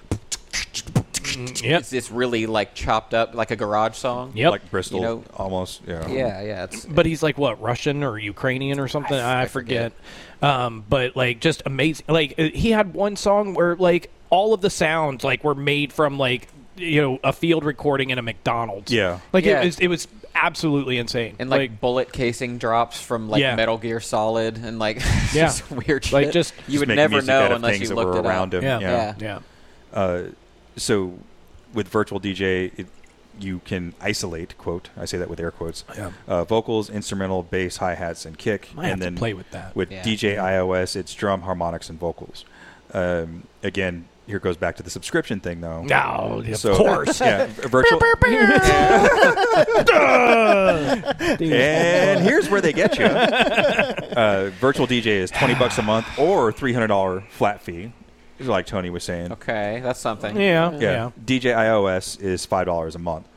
Speaker 3: yep
Speaker 1: It's this really like chopped up, like a garage song.
Speaker 3: Yep.
Speaker 2: Like Bristol,
Speaker 1: You know-
Speaker 2: almost. Yeah.
Speaker 1: Yeah, yeah. It's
Speaker 3: but he's like what Russian or Ukrainian or something. I,
Speaker 1: I
Speaker 3: forget. Um, but like just amazing. Like uh, he had one song where like all of the sounds like were made from like you know a field recording in a McDonald's.
Speaker 2: Yeah.
Speaker 3: like
Speaker 1: Yeah.
Speaker 3: it was it was absolutely insane.
Speaker 1: and like, bullet casing drops from like
Speaker 3: Yeah.
Speaker 1: Metal Gear Solid and like
Speaker 3: Yeah.
Speaker 1: just weird shit.
Speaker 3: Like, just-
Speaker 1: you
Speaker 2: Just
Speaker 1: would
Speaker 2: make
Speaker 1: never
Speaker 2: music out
Speaker 1: know
Speaker 2: of
Speaker 1: unless
Speaker 2: things
Speaker 1: you
Speaker 2: that
Speaker 1: looked
Speaker 2: were
Speaker 1: it
Speaker 2: around
Speaker 1: up.
Speaker 2: him.
Speaker 3: yeah,
Speaker 1: Yeah.
Speaker 3: yeah.
Speaker 2: Uh, so with virtual DJ, it, you can isolate quote. I say that with air quotes.
Speaker 3: Yeah.
Speaker 2: Uh, vocals, instrumental, bass, hi hats, and kick.
Speaker 3: Might
Speaker 2: and then
Speaker 3: play with that.
Speaker 2: With
Speaker 1: Yeah.
Speaker 2: djay iOS, it's drum, harmonics, and vocals. Um, again, here goes back to the subscription thing, though.
Speaker 3: No, of
Speaker 2: So-
Speaker 3: course.
Speaker 2: Yeah, virtual. and here's where they get you. Uh, virtual DJ is twenty bucks a month or three hundred dollar flat fee, like Tony was saying.
Speaker 1: Okay, that's something.
Speaker 3: yeah,
Speaker 2: Yeah.
Speaker 3: yeah.
Speaker 2: djay iOS is five dollars a month.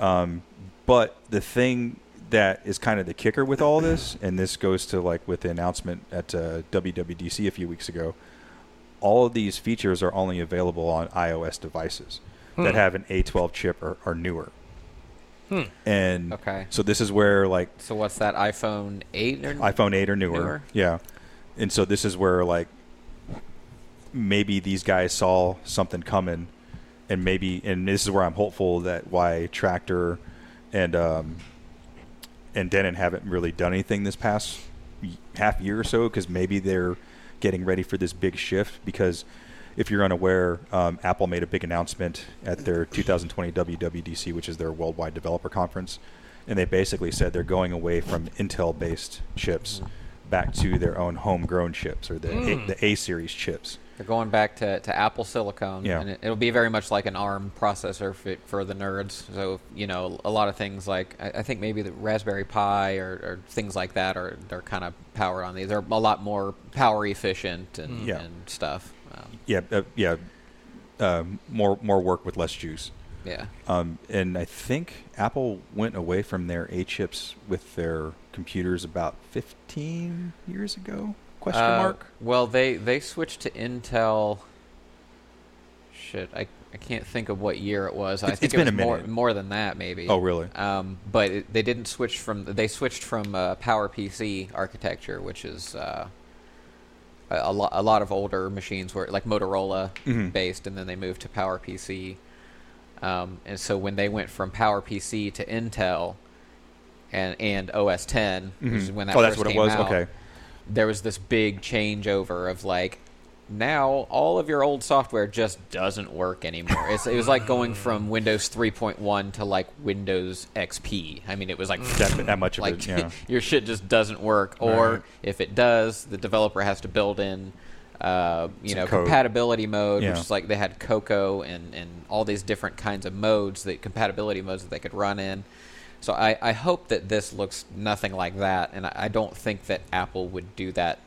Speaker 2: Um, but the thing that is kind of the kicker with all this, and this goes to like with the announcement at uh, WWDC a few weeks ago, all of these features are only available on iOS devices that have an A12 chip or, or newer.
Speaker 3: Hmm.
Speaker 2: And
Speaker 1: Okay.
Speaker 2: so this is where like
Speaker 1: So what's that? iPhone eight or
Speaker 2: iPhone 8 or newer.
Speaker 1: Newer?
Speaker 2: Yeah. And so this is where like maybe these guys saw something coming and maybe and this is where I'm hopeful that why Traktor and um and Denon haven't really done anything this past half year or so because maybe they're getting ready for this big shift because if you're unaware, um, Apple made a big announcement at their 2020 WWDC, which is their worldwide developer conference, and they basically said they're going away from Intel-based chips back to their own homegrown chips or the
Speaker 3: Mm.
Speaker 2: A, the A series chips.
Speaker 1: They're going back to, to Apple Silicon,
Speaker 2: Yeah.
Speaker 1: and it, it'll be very much like an ARM processor for, for the nerds. So you know, a lot of things like I, I think maybe the Raspberry Pi or, or things like that are they're kind of powered on these. They're a lot more power efficient and,
Speaker 2: Yeah.
Speaker 1: and stuff. Um,
Speaker 2: Yeah, uh, yeah. Um, more more work with less juice.
Speaker 1: yeah.
Speaker 2: Um, and I think Apple went away from their A chips with their computers about 15 years ago. Question
Speaker 1: Uh,
Speaker 2: mark.
Speaker 1: Well, they they switched to Intel. Shit, I I can't think of what year it was. I think
Speaker 2: it's
Speaker 1: it
Speaker 2: been
Speaker 1: was
Speaker 2: a
Speaker 1: more
Speaker 2: minute.
Speaker 1: more than that, maybe.
Speaker 2: Oh, really?
Speaker 1: Um, but it, they didn't switch from. They switched from uh, PowerPC architecture, which is uh, a, a lot. A lot of older machines were like Motorola
Speaker 2: Mhm.
Speaker 1: based, and then they moved to PowerPC. Um, and so when they went from PowerPC to Intel, and and OS 10, which is when that
Speaker 2: oh, that's
Speaker 1: first
Speaker 2: what it
Speaker 1: came
Speaker 2: was.
Speaker 1: out,
Speaker 2: Okay.
Speaker 1: There was this big changeover of like now all of your old software just doesn't work anymore. It's, it was like going from Windows 3.1 to like Windows XP. I mean, it was like
Speaker 2: That, that much of
Speaker 1: like
Speaker 2: it. Yeah.
Speaker 1: your shit just doesn't work, or
Speaker 2: Right.
Speaker 1: if it does, the developer has to build in. Uh, you
Speaker 2: Some
Speaker 1: know,
Speaker 2: code.
Speaker 1: compatibility mode,
Speaker 2: Yeah.
Speaker 1: which is like they had Cocoa and, and all these different kinds of modes, that compatibility modes that they could run in. So I, I hope that this looks nothing like that, and I, I don't think that Apple would do that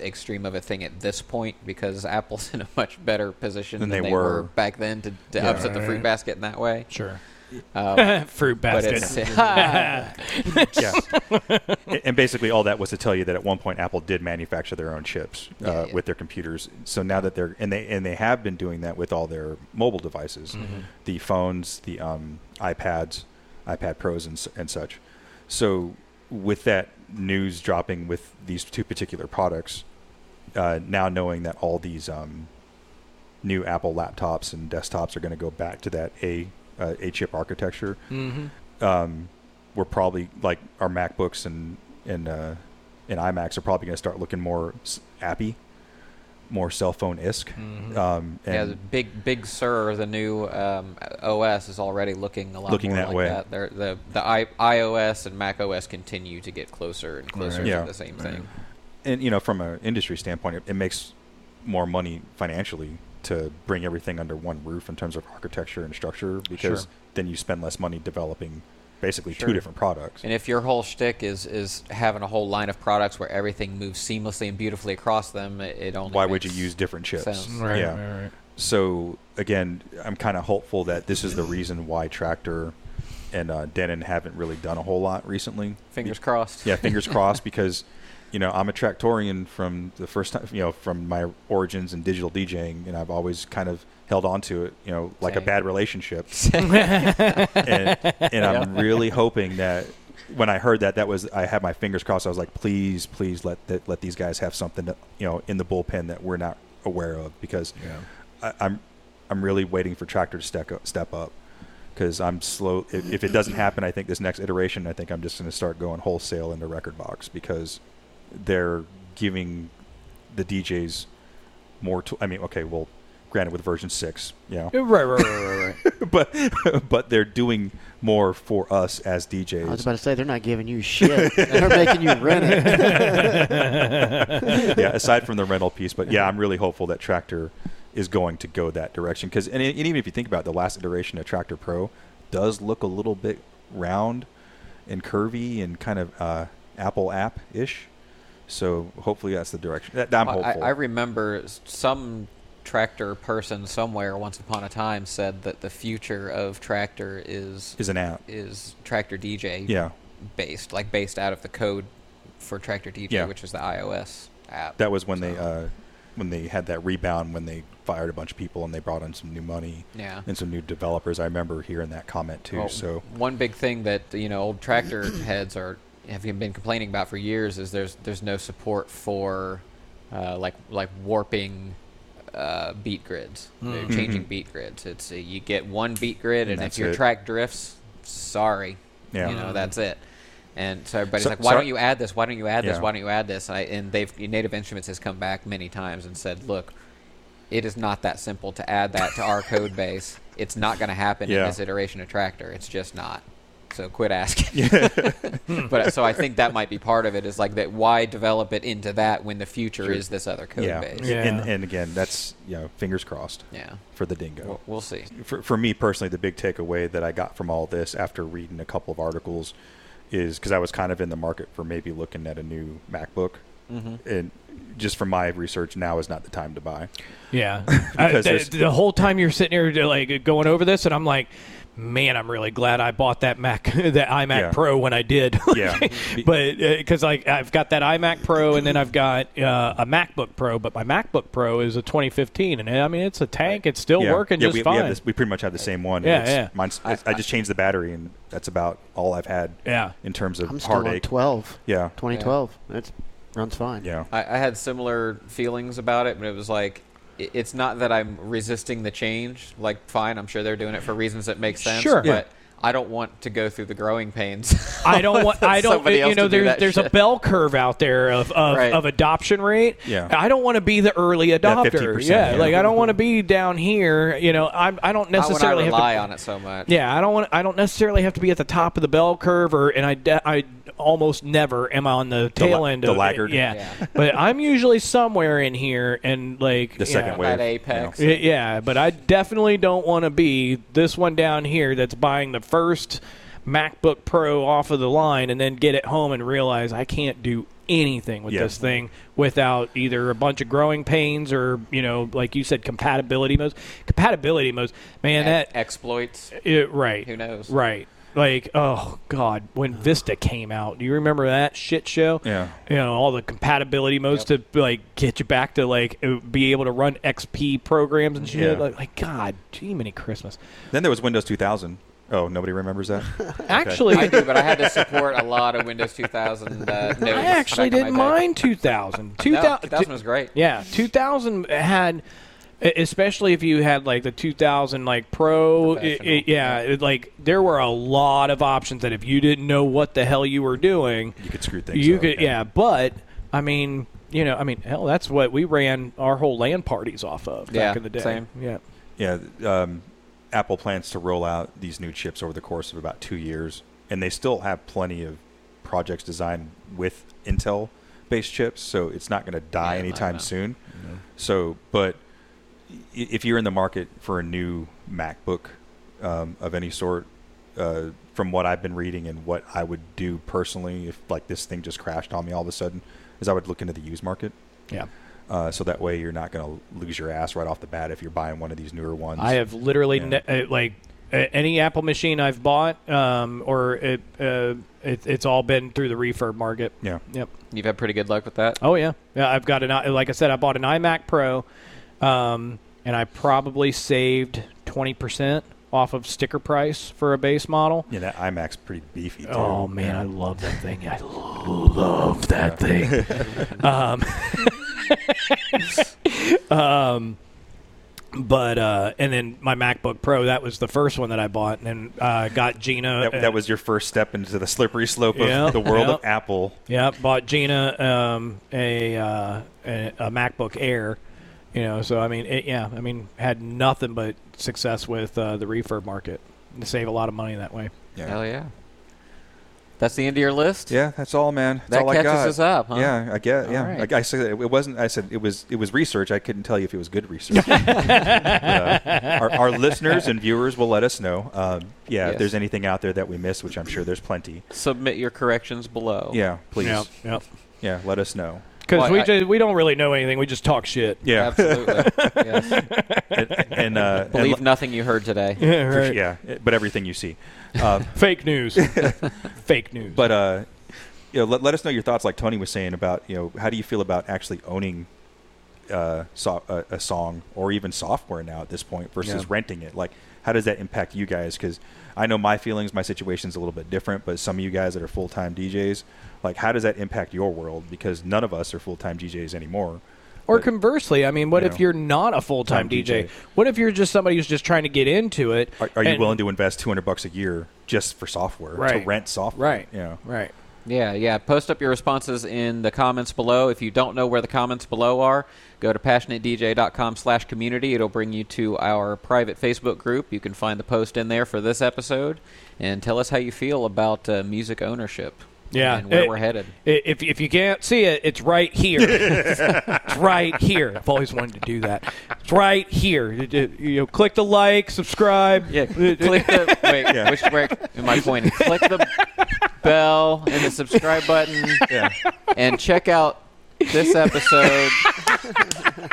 Speaker 1: extreme of a thing at this point because Apple's in a much better position
Speaker 2: Than
Speaker 1: than,
Speaker 2: they
Speaker 1: they, were.
Speaker 2: were.
Speaker 1: back then to, to
Speaker 2: Yeah.
Speaker 1: upset the fruit basket in that way.
Speaker 3: Sure.
Speaker 1: Um,
Speaker 3: Fruit basket.
Speaker 1: it's
Speaker 2: yeah. And- and basically, all that was to tell you that at one point Apple did manufacture their own chips uh,
Speaker 1: Yeah, yeah.
Speaker 2: with their computers. So now that they're and they and they have been doing that with all their mobile devices,
Speaker 1: Mm-hmm.
Speaker 2: the phones, the um, iPads, iPad Pros, and, and such. So with that news dropping with these two particular products, uh, now knowing that all these um, new Apple laptops and desktops are going to go back to that A uh, A chip architecture
Speaker 3: mm-hmm.
Speaker 2: um, we're probably like our MacBooks and and uh, and iMacs are probably going to start looking more appy, more cell phone isk.
Speaker 3: Mhm.
Speaker 2: Um, and
Speaker 1: yeah, the big Big Sur, the new um, OS, is already looking a lot
Speaker 2: Looking
Speaker 1: more
Speaker 2: that
Speaker 1: like
Speaker 2: way.
Speaker 1: that. They're, the the I, iOS and Mac OS continue to get closer and closer
Speaker 3: Right.
Speaker 1: to
Speaker 2: Yeah.
Speaker 1: the same thing.
Speaker 2: and you know from an industry standpoint, it, it makes more money financially to bring everything under one roof in terms of architecture and structure because
Speaker 3: Sure.
Speaker 2: then you spend less money developing basically
Speaker 1: Sure.
Speaker 2: two different products.
Speaker 1: And if your whole shtick is is having a whole line of products where everything moves seamlessly and beautifully across them, it, it only
Speaker 2: Why would you use different chips?
Speaker 1: sense.
Speaker 3: Right,
Speaker 2: yeah.
Speaker 3: right, right.
Speaker 2: So again, I'm kind of hopeful that this is the reason why Traktor and uh, Denon haven't really done a whole lot recently.
Speaker 1: Fingers crossed.
Speaker 2: Yeah, fingers crossed because you know I'm a Traktorian from the first time. You know, from my origins in digital DJing, and I've always kind of held on to it. You know, like a bad relationship. and and I'm really hoping that when I heard that, that was I had my fingers crossed. I was like, please, please let that, let these guys have something that, you know in the bullpen that we're not aware of because I, I'm I'm really waiting for Traktor to step up, step up because I'm slow. If, if it doesn't happen, I think this next iteration, I think I'm just going to start going wholesale into Rekordbox because they're giving the DJs more. To, I mean, okay, well, granted with version six, you know,
Speaker 3: Right, right, right, right, right.
Speaker 2: but but they're doing more for us as DJs.
Speaker 4: I was about to say they're not giving you shit. they're making you rent it.
Speaker 2: yeah, aside from the rental piece, but yeah, I'm really hopeful that Traktor is going to go that direction because and, and even if you think about it, the last iteration of Traktor Pro does look a little bit round and curvy and kind of uh, Apple app ish. So hopefully that's the direction. That, I'm hopeful.
Speaker 1: I remember some Traktor person somewhere once upon a time said that the future of Traktor is
Speaker 2: is an app.
Speaker 1: is Traktor DJ
Speaker 2: Yeah,
Speaker 1: based, like based out of the code for Traktor DJ,
Speaker 2: Yeah.
Speaker 1: which is the iOS app.
Speaker 2: that was when they uh, when they had that rebound when they fired a bunch of people and they brought in some new money
Speaker 1: yeah.
Speaker 2: and some new developers. I remember hearing that comment too.
Speaker 1: Well,
Speaker 2: so
Speaker 1: one big thing that you know old Traktor heads are have been complaining about for years is there's there's no support for uh, like like warping uh, beat grids,
Speaker 3: Mm.
Speaker 1: changing
Speaker 2: Mhm.
Speaker 1: beat grids. It's uh, you get one beat grid, and,
Speaker 2: And
Speaker 1: if your
Speaker 2: it.
Speaker 1: track drifts, sorry,
Speaker 2: yeah,
Speaker 1: you know that's it. And so everybody's
Speaker 2: So-
Speaker 1: like, "Why
Speaker 2: so-
Speaker 1: don't you add this? Why don't you add this?
Speaker 2: Yeah.
Speaker 1: Why don't you add this?" I, and they've Native Instruments has come back many times and said, "Look, it is not that simple to add that to our code base. It's not going to happen in this iteration of Traktor. It's just not. So quit asking." but so I think that might be part of it. Is like that. Why develop it into that when the future
Speaker 2: Sure.
Speaker 1: is this other code
Speaker 2: yeah.
Speaker 1: base?
Speaker 3: Yeah.
Speaker 2: And and again, that's you know fingers crossed
Speaker 1: Yeah.
Speaker 2: for the dingo.
Speaker 1: We'll, we'll see.
Speaker 2: for, for me personally, the big takeaway that I got from all this after reading a couple of articles is because I was kind of in the market for maybe looking at a new MacBook,
Speaker 1: Mm-hmm.
Speaker 2: and just from my research, now is not the time to buy.
Speaker 3: Yeah. I- the, the whole time you're sitting here like going over this, and I'm like, man, I'm really glad I bought that Mac, that iMac
Speaker 2: Yeah.
Speaker 3: Pro when I did.
Speaker 2: Yeah.
Speaker 3: but because like I've got that iMac Pro, and then I've got uh, a MacBook Pro, but my MacBook Pro is a 2015, and I mean it's a tank. It's still
Speaker 2: yeah.
Speaker 3: working
Speaker 2: yeah,
Speaker 3: just
Speaker 2: we,
Speaker 3: fine.
Speaker 2: We, this, we pretty much have the same one.
Speaker 3: Yeah,
Speaker 2: It's-
Speaker 3: yeah.
Speaker 2: Mine's,
Speaker 1: I-
Speaker 2: I, just changed the battery, and that's about all I've had
Speaker 3: yeah.
Speaker 2: in terms of
Speaker 4: I'm still on
Speaker 2: heartache.
Speaker 4: 12,
Speaker 2: Yeah,
Speaker 4: 2012. It runs fine.
Speaker 2: yeah,
Speaker 1: I, I had similar feelings about it, but it was like i- it's not that I'm resisting the change. Like, fine, I'm sure they're doing it for reasons that make sense.
Speaker 3: Sure.
Speaker 1: but
Speaker 2: Yeah.
Speaker 1: I don't want to go through the growing pains.
Speaker 3: I don't want. I don't.
Speaker 1: Somebody
Speaker 3: You know,
Speaker 1: to do
Speaker 3: there's
Speaker 1: that
Speaker 3: there's a bell curve out there of of,
Speaker 1: Right.
Speaker 3: of adoption rate.
Speaker 2: Yeah.
Speaker 3: I don't want to be the early adopter. yeah,
Speaker 2: yeah.
Speaker 3: like I don't want to be down here. You know, I'm. I don't
Speaker 1: Not when I
Speaker 3: necessarily have to
Speaker 1: rely on it so much.
Speaker 3: Yeah, I don't want. I don't necessarily have to be at the top of the bell curve, or and I, de- I almost never am I on the tail
Speaker 2: la-
Speaker 3: end
Speaker 2: the
Speaker 3: of
Speaker 2: laggard.
Speaker 3: Yeah,
Speaker 1: Yeah.
Speaker 3: but I'm usually somewhere in here, and like
Speaker 2: The second
Speaker 3: yeah.
Speaker 2: wave.
Speaker 1: At apex.
Speaker 3: Y- Yeah, but I definitely don't want to be this one down here that's buying the first MacBook Pro off of the line and then get it home and realize I can't do anything with
Speaker 2: Yeah.
Speaker 3: this thing without either a bunch of growing pains or you know, like you said, compatibility modes. Compatibility modes, man.
Speaker 1: Ex-
Speaker 3: That
Speaker 1: exploits.
Speaker 3: it, right.
Speaker 1: Who knows?
Speaker 3: Right. Like, oh God, when Vista came out, do you remember that shit show?
Speaker 2: Yeah.
Speaker 3: You know, all the compatibility modes to like get you back to like be able to run XP programs and shit.
Speaker 2: Yeah.
Speaker 3: Like, like, God, gee, many Christmas.
Speaker 2: Then there was Windows 2000. Oh, nobody remembers that.
Speaker 3: Actually,
Speaker 1: I do, but I had to support a lot of Windows 2000 uh, nodes
Speaker 3: I actually didn't mind 2000.
Speaker 1: No,
Speaker 3: 2000,
Speaker 1: 2000 was great.
Speaker 3: Yeah, 2000 had, especially if you had like the 2000 like Pro. i-
Speaker 1: Professional.
Speaker 3: i- yeah, it, like there were a lot of options that if you didn't know what the hell you were doing,
Speaker 2: You could screw things
Speaker 3: you
Speaker 2: up.
Speaker 3: could. Yeah, but I mean, you know, I mean, hell, that's what we ran our whole LAN parties off of back
Speaker 1: Yeah,
Speaker 3: in the day.
Speaker 1: same.
Speaker 3: Yeah.
Speaker 2: Yeah, um, Apple plans to roll out these new chips over the course of about two years, and they still have plenty of projects designed with Intel-based chips, so it's not going to die
Speaker 1: Yeah,
Speaker 2: anytime
Speaker 1: know.
Speaker 2: soon. So, but i- if you're in the market for a new MacBook um, of any sort, uh, from what I've been reading and what I would do personally if like this thing just crashed on me all of a sudden, is I would look into the used market.
Speaker 3: Yeah.
Speaker 2: Uh, so that way you're not going to lose your ass right off the bat if you're buying one of these newer ones.
Speaker 3: I have literally
Speaker 2: Yeah.
Speaker 3: ne- uh, like uh, any Apple machine I've bought, um, or it, uh, it, it's all been through the refurb market.
Speaker 2: yeah.
Speaker 3: Yep.
Speaker 1: You've had pretty good luck with that.
Speaker 3: Oh yeah, yeah. I've got an i- like I said, I bought an iMac Pro, um, and I probably saved twenty percent off of sticker price for a base model.
Speaker 2: Yeah, that iMac's pretty beefy. Too.
Speaker 3: Oh man,
Speaker 2: Yeah.
Speaker 3: I love that thing. I love that thing. um, um, but uh, and then my MacBook Pro, that was the first one that I bought, and then uh, got Gina.
Speaker 2: that, that was your first step into the slippery slope of
Speaker 3: Yeah,
Speaker 2: the world
Speaker 3: yeah.
Speaker 2: of Apple.
Speaker 3: Yeah, bought Gina um, a, uh, a a MacBook Air. You know, so I mean, it, yeah, I mean, had nothing but success with uh, the refurb market. To save a lot of money that way.
Speaker 2: Yeah.
Speaker 1: Hell yeah. That's the end of your list.
Speaker 2: Yeah, that's all, man. That's
Speaker 1: That
Speaker 2: all I
Speaker 1: catches
Speaker 2: got.
Speaker 1: us up, huh?
Speaker 2: Yeah, I get. Yeah,
Speaker 1: All right.
Speaker 2: like I said, it wasn't. I said it was. It was research. I couldn't tell you if it was good research. But, uh, our, our listeners and viewers will let us know. Um, yeah,
Speaker 1: Yes.
Speaker 2: if there's anything out there that we missed, which I'm sure there's plenty.
Speaker 1: Submit your corrections below.
Speaker 2: Yeah, please.
Speaker 3: Yep, yep.
Speaker 2: Yeah, let us know.
Speaker 3: Because
Speaker 1: Well,
Speaker 3: we
Speaker 1: I-
Speaker 3: just, we don't really know anything. We just talk shit.
Speaker 2: Yeah,
Speaker 1: Absolutely. yes.
Speaker 2: and, and uh,
Speaker 1: Believe
Speaker 2: and,
Speaker 1: nothing you heard today.
Speaker 3: Yeah,
Speaker 2: for-
Speaker 3: right.
Speaker 2: yeah, but everything you see. Uh,
Speaker 3: Fake news. Fake news.
Speaker 2: But uh, you know, let, let us know your thoughts, like Tony was saying about you know how do you feel about actually owning uh, so, a, a song or even software now at this point versus
Speaker 3: Yeah.
Speaker 2: renting it? Like, how does that impact you guys? Because I know my feelings, my situation's a little bit different, but some of you guys that are full time DJs, like, how does that impact your world? Because none of us are full time DJs anymore.
Speaker 3: or
Speaker 2: but-
Speaker 3: conversely, I mean, what
Speaker 2: you
Speaker 3: if
Speaker 2: know,
Speaker 3: you're not a full time DJ?
Speaker 2: DJ.
Speaker 3: What if you're just somebody who's just trying to get into it?
Speaker 2: Are, are you willing to invest two hundred bucks a year just for software
Speaker 3: Right.
Speaker 2: to rent software?
Speaker 3: Right.
Speaker 2: Yeah.
Speaker 3: Right.
Speaker 1: Yeah, yeah. Post up your responses in the comments below. If you don't know where the comments below are, go to passionatedj.com slash community. It'll bring you to our private Facebook group. You can find the post in there for this episode. And tell us how you feel about uh, music ownership.
Speaker 3: Yeah.
Speaker 1: And where
Speaker 3: It-
Speaker 1: we're headed.
Speaker 3: I- If, if you can't see it, it's right here. it's right here. I've always wanted to do that. It's right here. You, you- you know, click the like, subscribe.
Speaker 1: Yeah, click the wait.
Speaker 2: Yeah.
Speaker 1: Which where am I pointing? Click the bell and the subscribe button,
Speaker 2: Yeah.
Speaker 1: and check out this episode.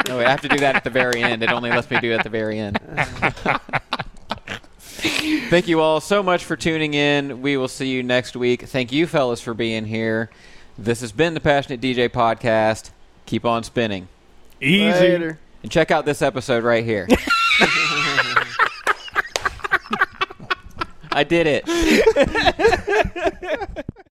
Speaker 1: no, wait, I have to do that at the very end. It only lets me do it at the very end. Thank you all so much for tuning in. We will see you next week. Thank you, fellas, for being here. This has been the Passionate DJ podcast. Keep on spinning.
Speaker 3: Easy.
Speaker 4: Later.
Speaker 1: And check out this episode right here. I did it.